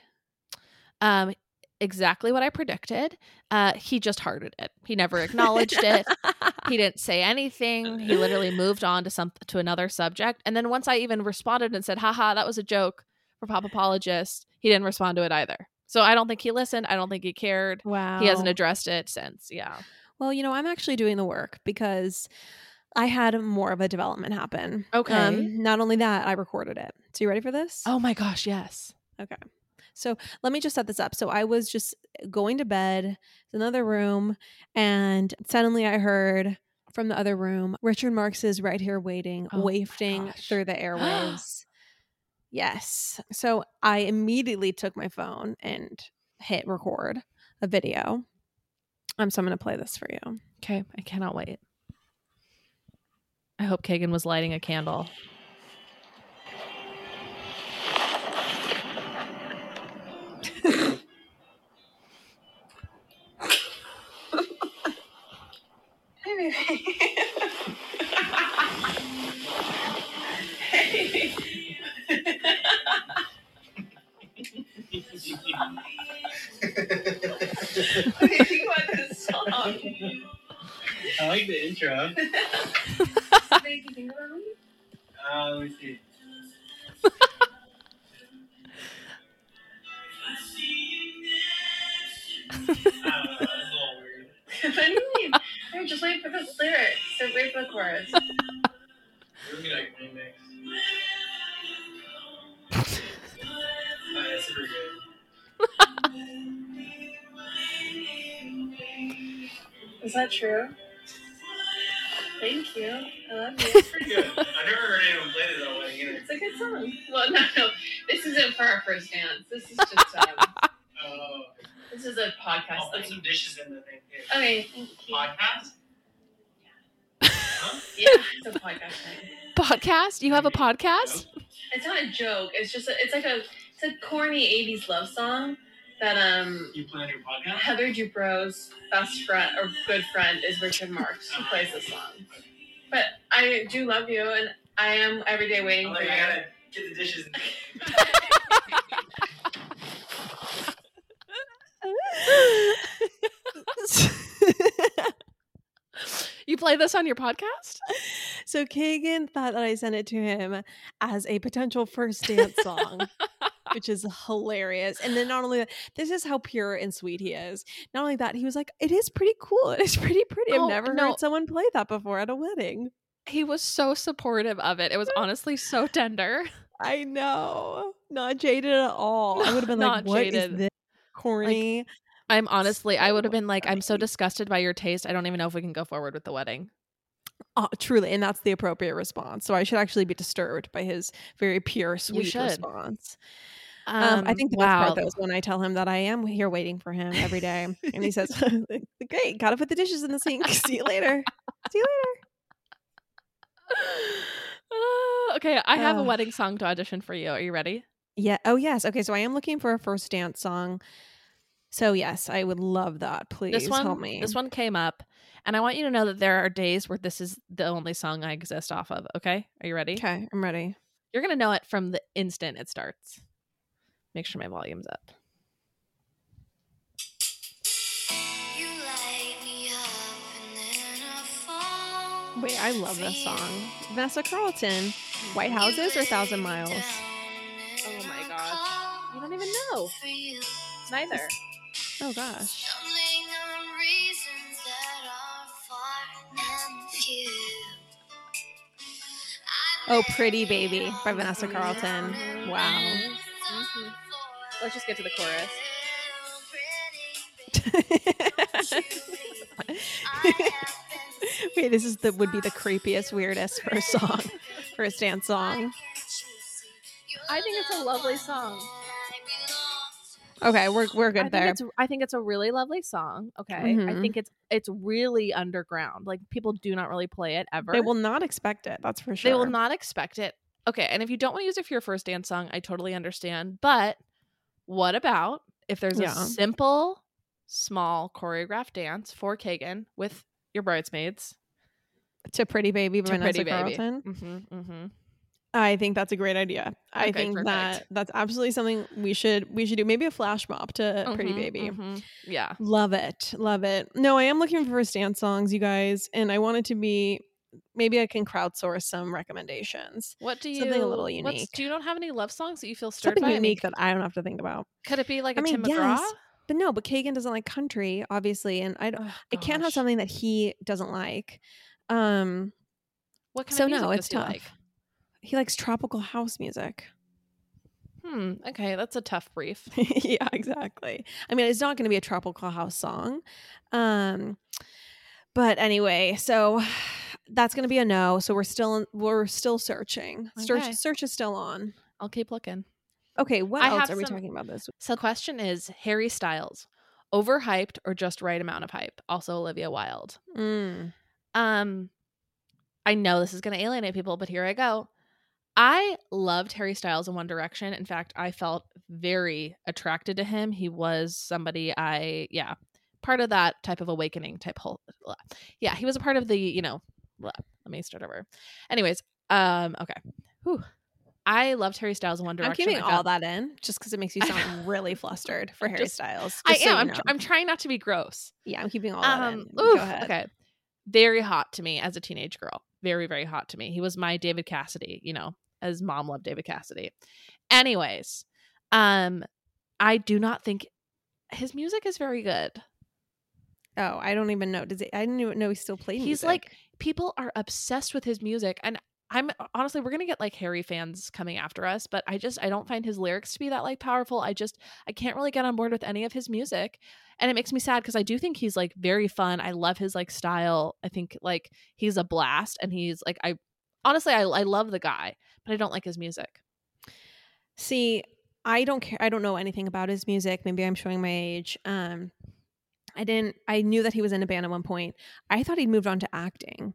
S2: Um, exactly what I predicted. Uh, he just hearted it. He never acknowledged it. [LAUGHS] he didn't say anything. He literally moved on to some to another subject. And then once I even responded and said, "Haha, that was a joke for pop apologist," he didn't respond to it either. So I don't think he listened. I don't think he cared.
S1: Wow.
S2: He hasn't addressed it since. Yeah.
S1: Well, you know, I'm actually doing the work because I had more of a development happen.
S2: Okay.
S1: Um, not only that, I recorded it. So you ready for this?
S2: Oh my gosh, yes.
S1: Okay. So let me just set this up. So I was just going to bed, another room, and suddenly I heard from the other room, Richard Marx is right here waiting,
S2: Oh
S1: wafting through the [GASPS] airwaves. yes. So I immediately took my phone and hit record a video. Um, so I'm going to play this for you.
S2: Okay, I cannot wait. I hope Kagan was lighting a candle.
S3: Hey. what do you think about this song?
S4: I like the intro.
S3: Does make you think about me?
S4: Uh, let me see. [LAUGHS] I don't know. That's a little weird.
S3: what do you mean? No, just wait for the lyrics. So wait for the chorus.
S4: It would be like remix. That's super good.
S3: Is that true? Thank you. I love you.
S4: It's pretty good. I've never heard anyone play this at a wedding either.
S3: It's a good song. Well, no, no. This isn't for our first dance. This is just um, [LAUGHS]
S4: Oh,
S3: this is a
S4: I'll
S3: podcast
S4: put some dishes in the thing. too.
S3: Okay, thank you.
S4: Podcast? Huh? [LAUGHS]
S3: Yeah, it's a podcast thing.
S2: Podcast? You have a podcast?
S3: It's not a joke. It's just a, it's like a it's a corny '80s love song that um
S4: You play on your podcast?
S3: Heather Dubrow's best friend or good friend is Richard Marx who plays this song. But I do love you, and I am every day waiting
S4: I'm
S3: for you.
S4: I gotta get the dishes [LAUGHS] [LAUGHS] in.
S2: you play this on your podcast?
S1: so Kagan thought that I sent it to him as a potential first dance song, which is hilarious. And then not only that, this is how pure and sweet he is. Not only that, he was like, "It is pretty cool. [LAUGHS] It is pretty pretty. I've
S2: Oh,
S1: never
S2: no.
S1: heard someone play that before at a wedding."
S2: He was so supportive of it. It was honestly so tender.
S1: I know, not jaded at all. I would have been [LAUGHS] like, "What is
S2: jaded.
S1: this corny?"
S2: I'm honestly, I would have been like, I'm so disgusted by your taste. I don't even know if we can go forward with the wedding.
S1: Uh, truly, and that's the appropriate response. So I should actually be disturbed by his very pure, sweet response. Um, I think the best part though is when I tell him that I am here waiting for him every day, and he says, [LAUGHS] [LAUGHS] "Great, gotta put the dishes in the sink. See you later. See you later."
S2: Uh, [SIGHS] okay, I have a wedding song to audition for you. Are you ready?
S1: Yeah. Oh yes. Okay. So I am looking for a first dance song. So yes, I would love that. Please
S2: this one,
S1: help me.
S2: this one came up, and I want you to know that there are days where this is the only song I exist off of. Okay, are you ready?
S1: Okay, I'm ready.
S2: You're gonna know it from the instant it starts. Make sure my volume's up.
S5: You light me up and then I fall.
S1: Wait, I love this song. Vanessa Carlton. White Houses or Thousand Miles?
S2: Oh my gosh. You don't even know. Neither.
S1: Oh gosh.
S5: Stumbling on reasons that are far and few.
S1: Oh, Pretty Baby by Vanessa Carlton. Wow.
S2: Mm-hmm. Let's just get to the chorus. [LAUGHS]
S1: Wait, this is the would be the creepiest, weirdest first song, first dance song.
S2: I think it's a lovely song.
S1: Okay, we're we're
S2: I
S1: good
S2: think
S1: there.
S2: it's I think it's a really lovely song. Okay. I
S1: Mhm.
S2: think it's it's really underground. Like people do not really play it ever.
S1: They will not expect it. That's for sure.
S2: They will not expect it. Okay, and if you don't want to use it for your first dance song, I totally understand. But what about if there's
S1: Yeah.
S2: a simple, small choreographed dance for Kagan with your bridesmaids
S1: to Pretty Baby by
S2: to
S1: Vanessa
S2: Pretty Baby?
S1: Carlton.
S2: Mm-hmm, mm-hmm.
S1: I think that's a great idea. I
S2: Okay,
S1: think
S2: perfect.
S1: that that's absolutely something we should we should do. Maybe a flash mob to Pretty
S2: Mhm,
S1: Baby.
S2: mhm. Yeah.
S1: Love it. Love it. No, I am looking for first dance songs, you guys, and I want it to be maybe I can crowdsource some recommendations.
S2: What do you
S1: Something a little unique.
S2: do you don't have any love songs that you feel stirred
S1: Something
S2: by? I mean,
S1: unique that I don't have to think about.
S2: could it be like a
S1: I mean,
S2: Tim McGraw?
S1: yes, But no, but Kagan doesn't like country, obviously, and I don't,
S2: Oh,
S1: I can't have something that he doesn't like. Um,
S2: What kind
S1: so
S2: of music
S1: no, it's tough.
S2: like?
S1: He likes tropical house music.
S2: Hmm. Okay, that's a tough brief. [LAUGHS]
S1: yeah, exactly. I mean, it's not going to be a tropical house song. Um, but anyway, so [SIGHS] that's going to be a no. So we're still we're still searching. Search
S2: Okay.
S1: search is still on.
S2: I'll keep looking.
S1: Okay, what
S2: I
S1: else are we talking about this? week?
S2: So the question is Harry Styles, overhyped or just right amount of hype? Also Olivia Wilde.
S1: Mm.
S2: Um I know this is going to alienate people, but here I go. I loved Harry Styles in One Direction. In fact, I felt very attracted to him. He was somebody I, yeah, part of that type of awakening type whole. blah. Yeah, he was a part of the, you know, blah. let me start over. Anyways, um, okay. Whew. I loved Harry Styles in One
S1: I'm
S2: Direction.
S1: keeping
S2: I
S1: all that in just because it makes you [LAUGHS] sound really flustered for Harry
S2: Just-
S1: Styles.
S2: I
S1: so
S2: am.
S1: you
S2: I'm, tr- I'm trying not to be gross.
S1: yeah, I'm keeping all that
S2: Um,
S1: in.
S2: oof,
S1: Go ahead.
S2: Okay. Very hot to me as a teenage girl. Very, very hot to me. He was my David Cassidy, you know, as mom loved David Cassidy. Anyways, um, I do not think his music is very good.
S1: Oh, I don't even know. Does he, I didn't even know he still played
S2: He's
S1: music.
S2: like people are obsessed with his music, and I'm honestly we're gonna get like Harry fans coming after us, but I just I don't find his lyrics to be that like powerful. I just I can't really get on board with any of his music, and it makes me sad because I do think he's like very fun. I love his like style. I think like he's a blast, and he's like I honestly I I love the guy, but I don't like his music.
S1: See, I don't care. I don't know anything about his music. Maybe I'm showing my age. Um, I didn't. I knew that he was in a band at one point. I thought he'd moved on to acting,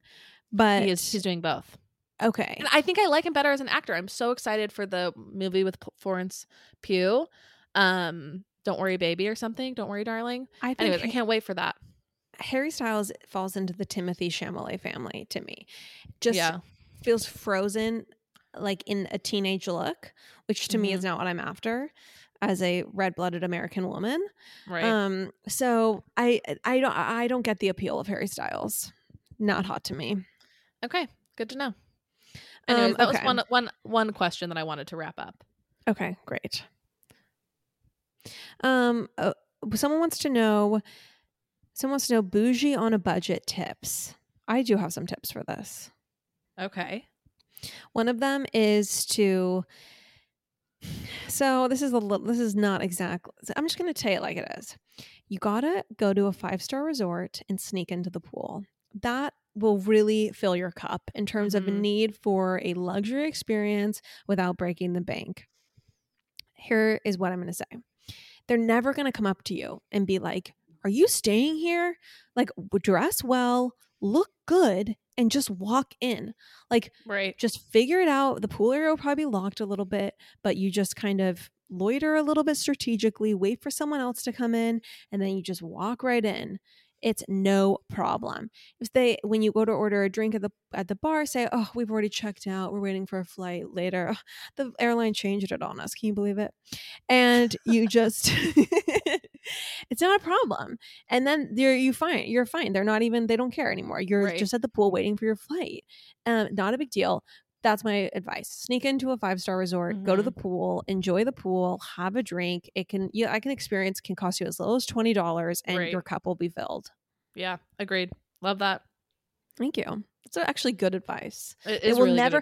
S1: but
S2: he is he's doing both.
S1: Okay.
S2: And I think I like him better as an actor. I'm so excited for the movie with Florence Pugh. Um, Don't worry, baby, or something. Don't worry, darling.
S1: I think
S2: Anyways, I can't wait for that.
S1: Harry Styles falls into the Timothée Chalamet family to me. Just
S2: yeah,
S1: feels frozen, like in a teenage look, which to me is not what I'm after as a red-blooded American woman.
S2: right.
S1: Um, so I I don't I don't get the appeal of Harry Styles. Not hot to me.
S2: okay, good to know. Anyways,
S1: Um,
S2: that was one one one question that I wanted to wrap up.
S1: Okay, great. Um, uh, someone wants to know. Someone wants to know bougie on a budget tips. I do have some tips for this.
S2: Okay.
S1: One of them is to. So this is a little. This is not exactly. I'm just going to tell it like it is. You gotta go to a five star resort and sneak into the pool. That will really fill your cup in terms of a
S2: mm-hmm.
S1: need for a luxury experience without breaking the bank. Here is what I'm going to say. They're never going to come up to you and be like, "Are you staying here? Like, dress well, look good, and just walk in." Like,
S2: Right.
S1: just figure it out. The pool area will probably be locked a little bit, but you just kind of loiter a little bit strategically, wait for someone else to come in, and then you just walk right in. It's no problem. If they when you go to order a drink at the at the bar, say, "Oh, we've already checked out. We're waiting for a flight later." [LAUGHS] The airline changed it on us. Can you believe it? And you just [LAUGHS] it's not a problem. And then you're you fine. You're fine. They're not even they don't care anymore. You're
S2: Right.
S1: just at the pool waiting for your flight. Um, not a big deal. That's my advice. Sneak into a five star resort, go to the mm-hmm. pool, enjoy the pool, have a drink. It can, yeah, I can experience can cost you as little as twenty dollars, and
S2: Right.
S1: your cup will be filled.
S2: Yeah. Agreed. Love that.
S1: Thank you. It's actually good advice.
S2: It
S1: will
S2: really
S1: never-.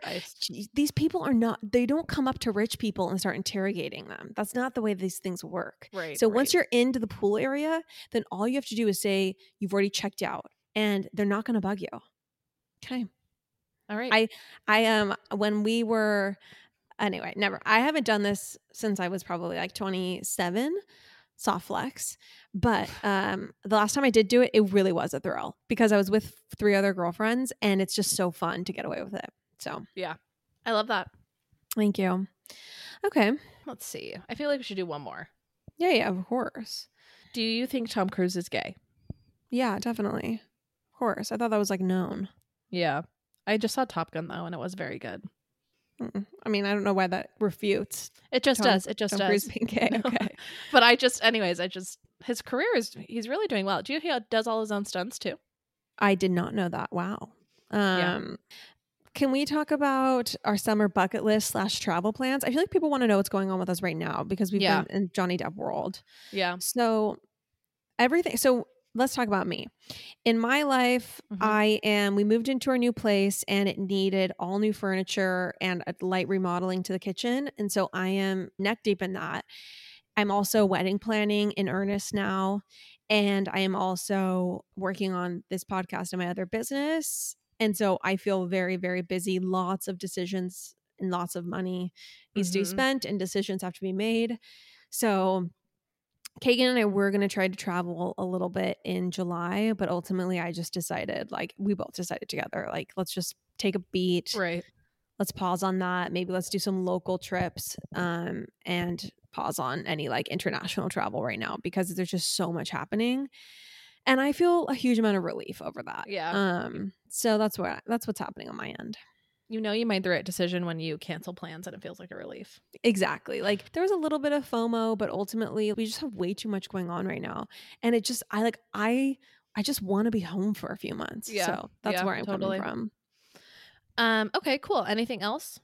S1: These people are not. They don't come up to rich people and start interrogating them. That's not the way these things work.
S2: Right.
S1: So once you're into the pool area, then all you have to do is say you've already checked out, and they're not going to bug you. Okay.
S2: All right.
S1: I- I um when we were anyway, never. I haven't done this since I was probably like 27, soft flex. But [SIGHS] um the last time I did do it, it really was a thrill because I was with three other girlfriends and it's just so fun to get away with it. So, yeah,
S2: I love that.
S1: thank you. Okay.
S2: Let's see. I feel like we should do one more.
S1: Yeah, yeah, of course.
S2: Do you think Tom Cruise is gay?
S1: Yeah, definitely. Of course. I thought that was like known.
S2: Yeah. I just saw Top Gun though, and it was very good.
S1: Mm-mm. I mean, I don't know why that refutes
S2: It just
S1: Tom-
S2: does. It just
S1: Tom
S2: does.
S1: Cruise being [LAUGHS] gay.
S2: No.
S1: Okay. [LAUGHS]
S2: But I just, anyways, I just his career is he's really doing well. Do you know he does all his own stunts too?
S1: I did not know that. Wow. Um
S2: Yeah.
S1: can we talk about our summer bucket list slash travel plans? I feel like people want to know what's going on with us right now because we've
S2: Yeah.
S1: been in Johnny Depp world.
S2: Yeah.
S1: So everything so let's talk about me. In my life,
S2: Mhm.
S1: I am we moved into our new place and it needed all new furniture and a light remodeling to the kitchen. And so I am neck deep in that. I'm also wedding planning in earnest now. And I am also working on this podcast and my other business. And so I feel very, very busy. Lots of decisions and lots of money needs to be
S2: Mhm.
S1: spent and decisions have to be made. So Kagan and I were going to try to travel a little bit in July, but ultimately I just decided, like, we both decided together, like, let's just take a beat.
S2: Right.
S1: Let's pause on that. Maybe let's do some local trips um, and pause on any like international travel right now because there's just so much happening. And I feel a huge amount of relief over that.
S2: Yeah.
S1: Um, so that's what that's what's happening on my end.
S2: You know you made the right decision when you cancel plans and it feels like a relief.
S1: Exactly. Like there's a little bit of FOMO, but ultimately we just have way too much going on right now. And it just I like I I just want to be home for a few months.
S2: Yeah.
S1: So that's
S2: Yeah,
S1: where I'm
S2: totally.
S1: coming from.
S2: Um, okay, cool. Anything else?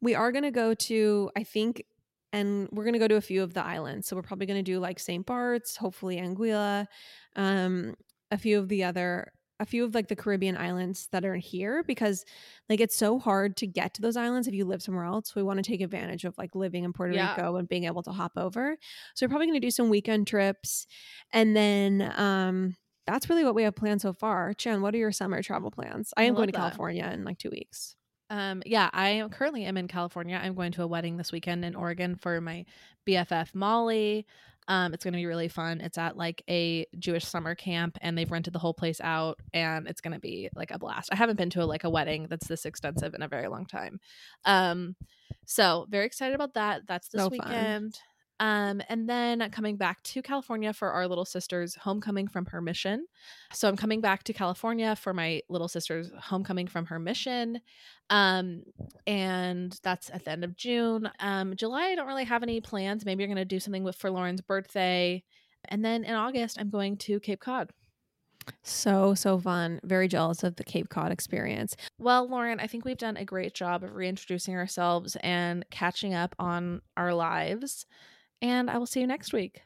S1: We are gonna go to, I think, and we're gonna go to a few of the islands. So we're probably gonna do like St. Bart's, hopefully Anguilla, um, a few of the other a few of like the Caribbean islands that are here because like it's so hard to get to those islands if you live somewhere else. We want to take advantage of like living in Puerto
S2: Yeah.
S1: Rico and being able to hop over. So we're probably going to do some weekend trips and then um that's really what we have planned so far. Chen, what are your summer travel plans? I
S2: I
S1: am going to
S2: that.
S1: California in like 2 weeks.
S2: Um, yeah, I am currently am in California. I'm going to a wedding this weekend in Oregon for my BFF Molly. Um, it's going to be really fun. It's at like a Jewish summer camp, and they've rented the whole place out, and it's going to be like a blast. I haven't been to a, like a wedding that's this extensive in a very long time. Um, so very excited about that. That's this
S1: So fun.
S2: Um, and then coming back to California for our little sister's homecoming from her mission. So I'm coming back to California for my little sister's homecoming from her mission. Um, and that's at the end of June. Um, July, I don't really have any plans. Maybe you're going to do something with for Lauren's birthday. And then in August, I'm going to Cape Cod.
S1: So so fun. Very jealous of the Cape Cod experience.
S2: Well, Lauren, I think we've done a great job of reintroducing ourselves and catching up on our lives. And I will see you next week.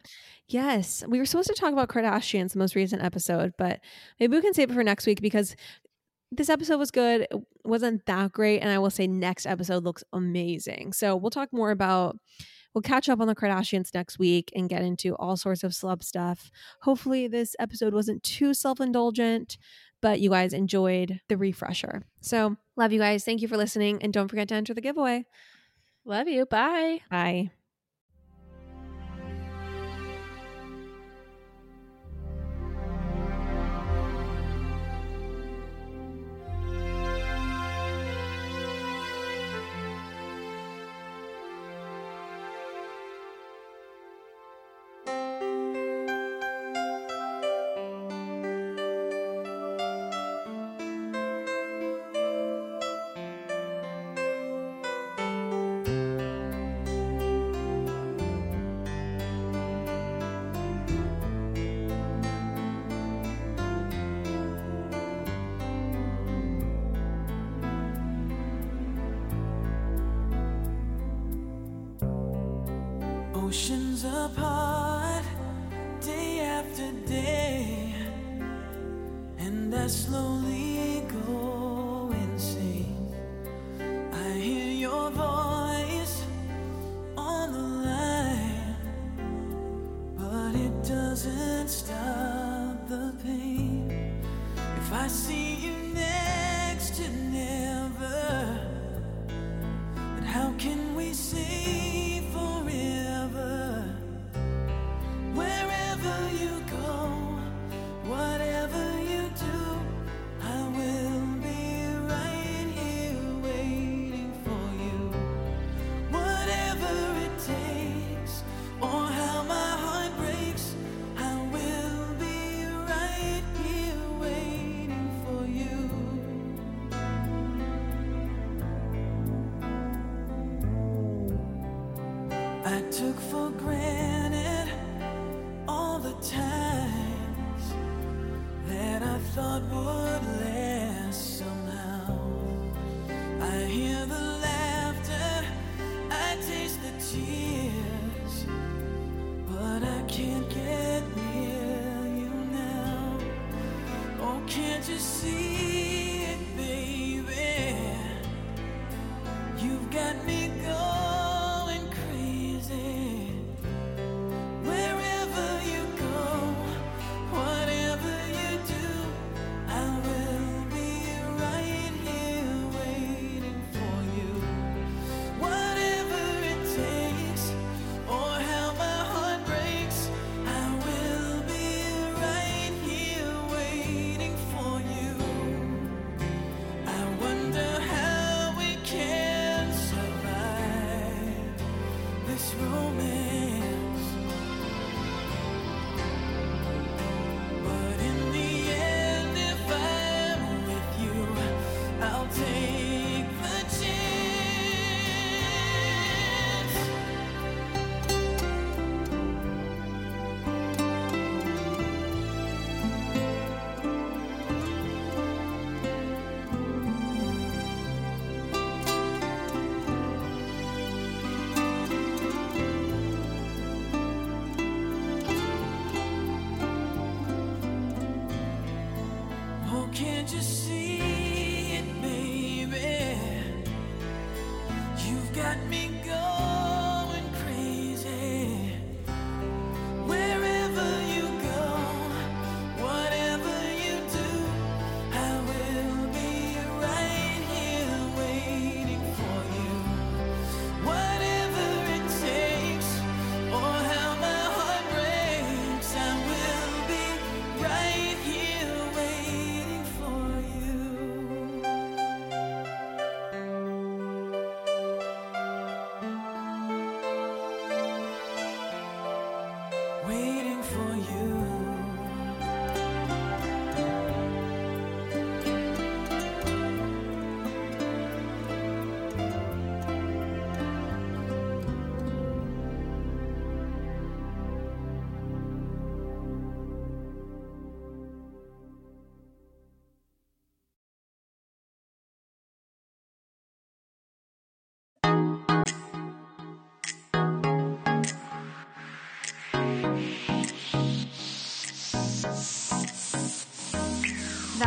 S1: Yes, we were supposed to talk about Kardashians, the most recent episode, but maybe we can save it for next week because this episode was good. It wasn't that great, and I will say next episode looks amazing. So we'll talk more about. We'll catch up on the Kardashians next week and get into all sorts of celeb stuff. Hopefully, this episode wasn't too self indulgent, but you guys enjoyed the refresher. So, love you guys. Thank you for listening. And don't forget to enter the giveaway.
S2: Love you. Bye.
S1: Bye.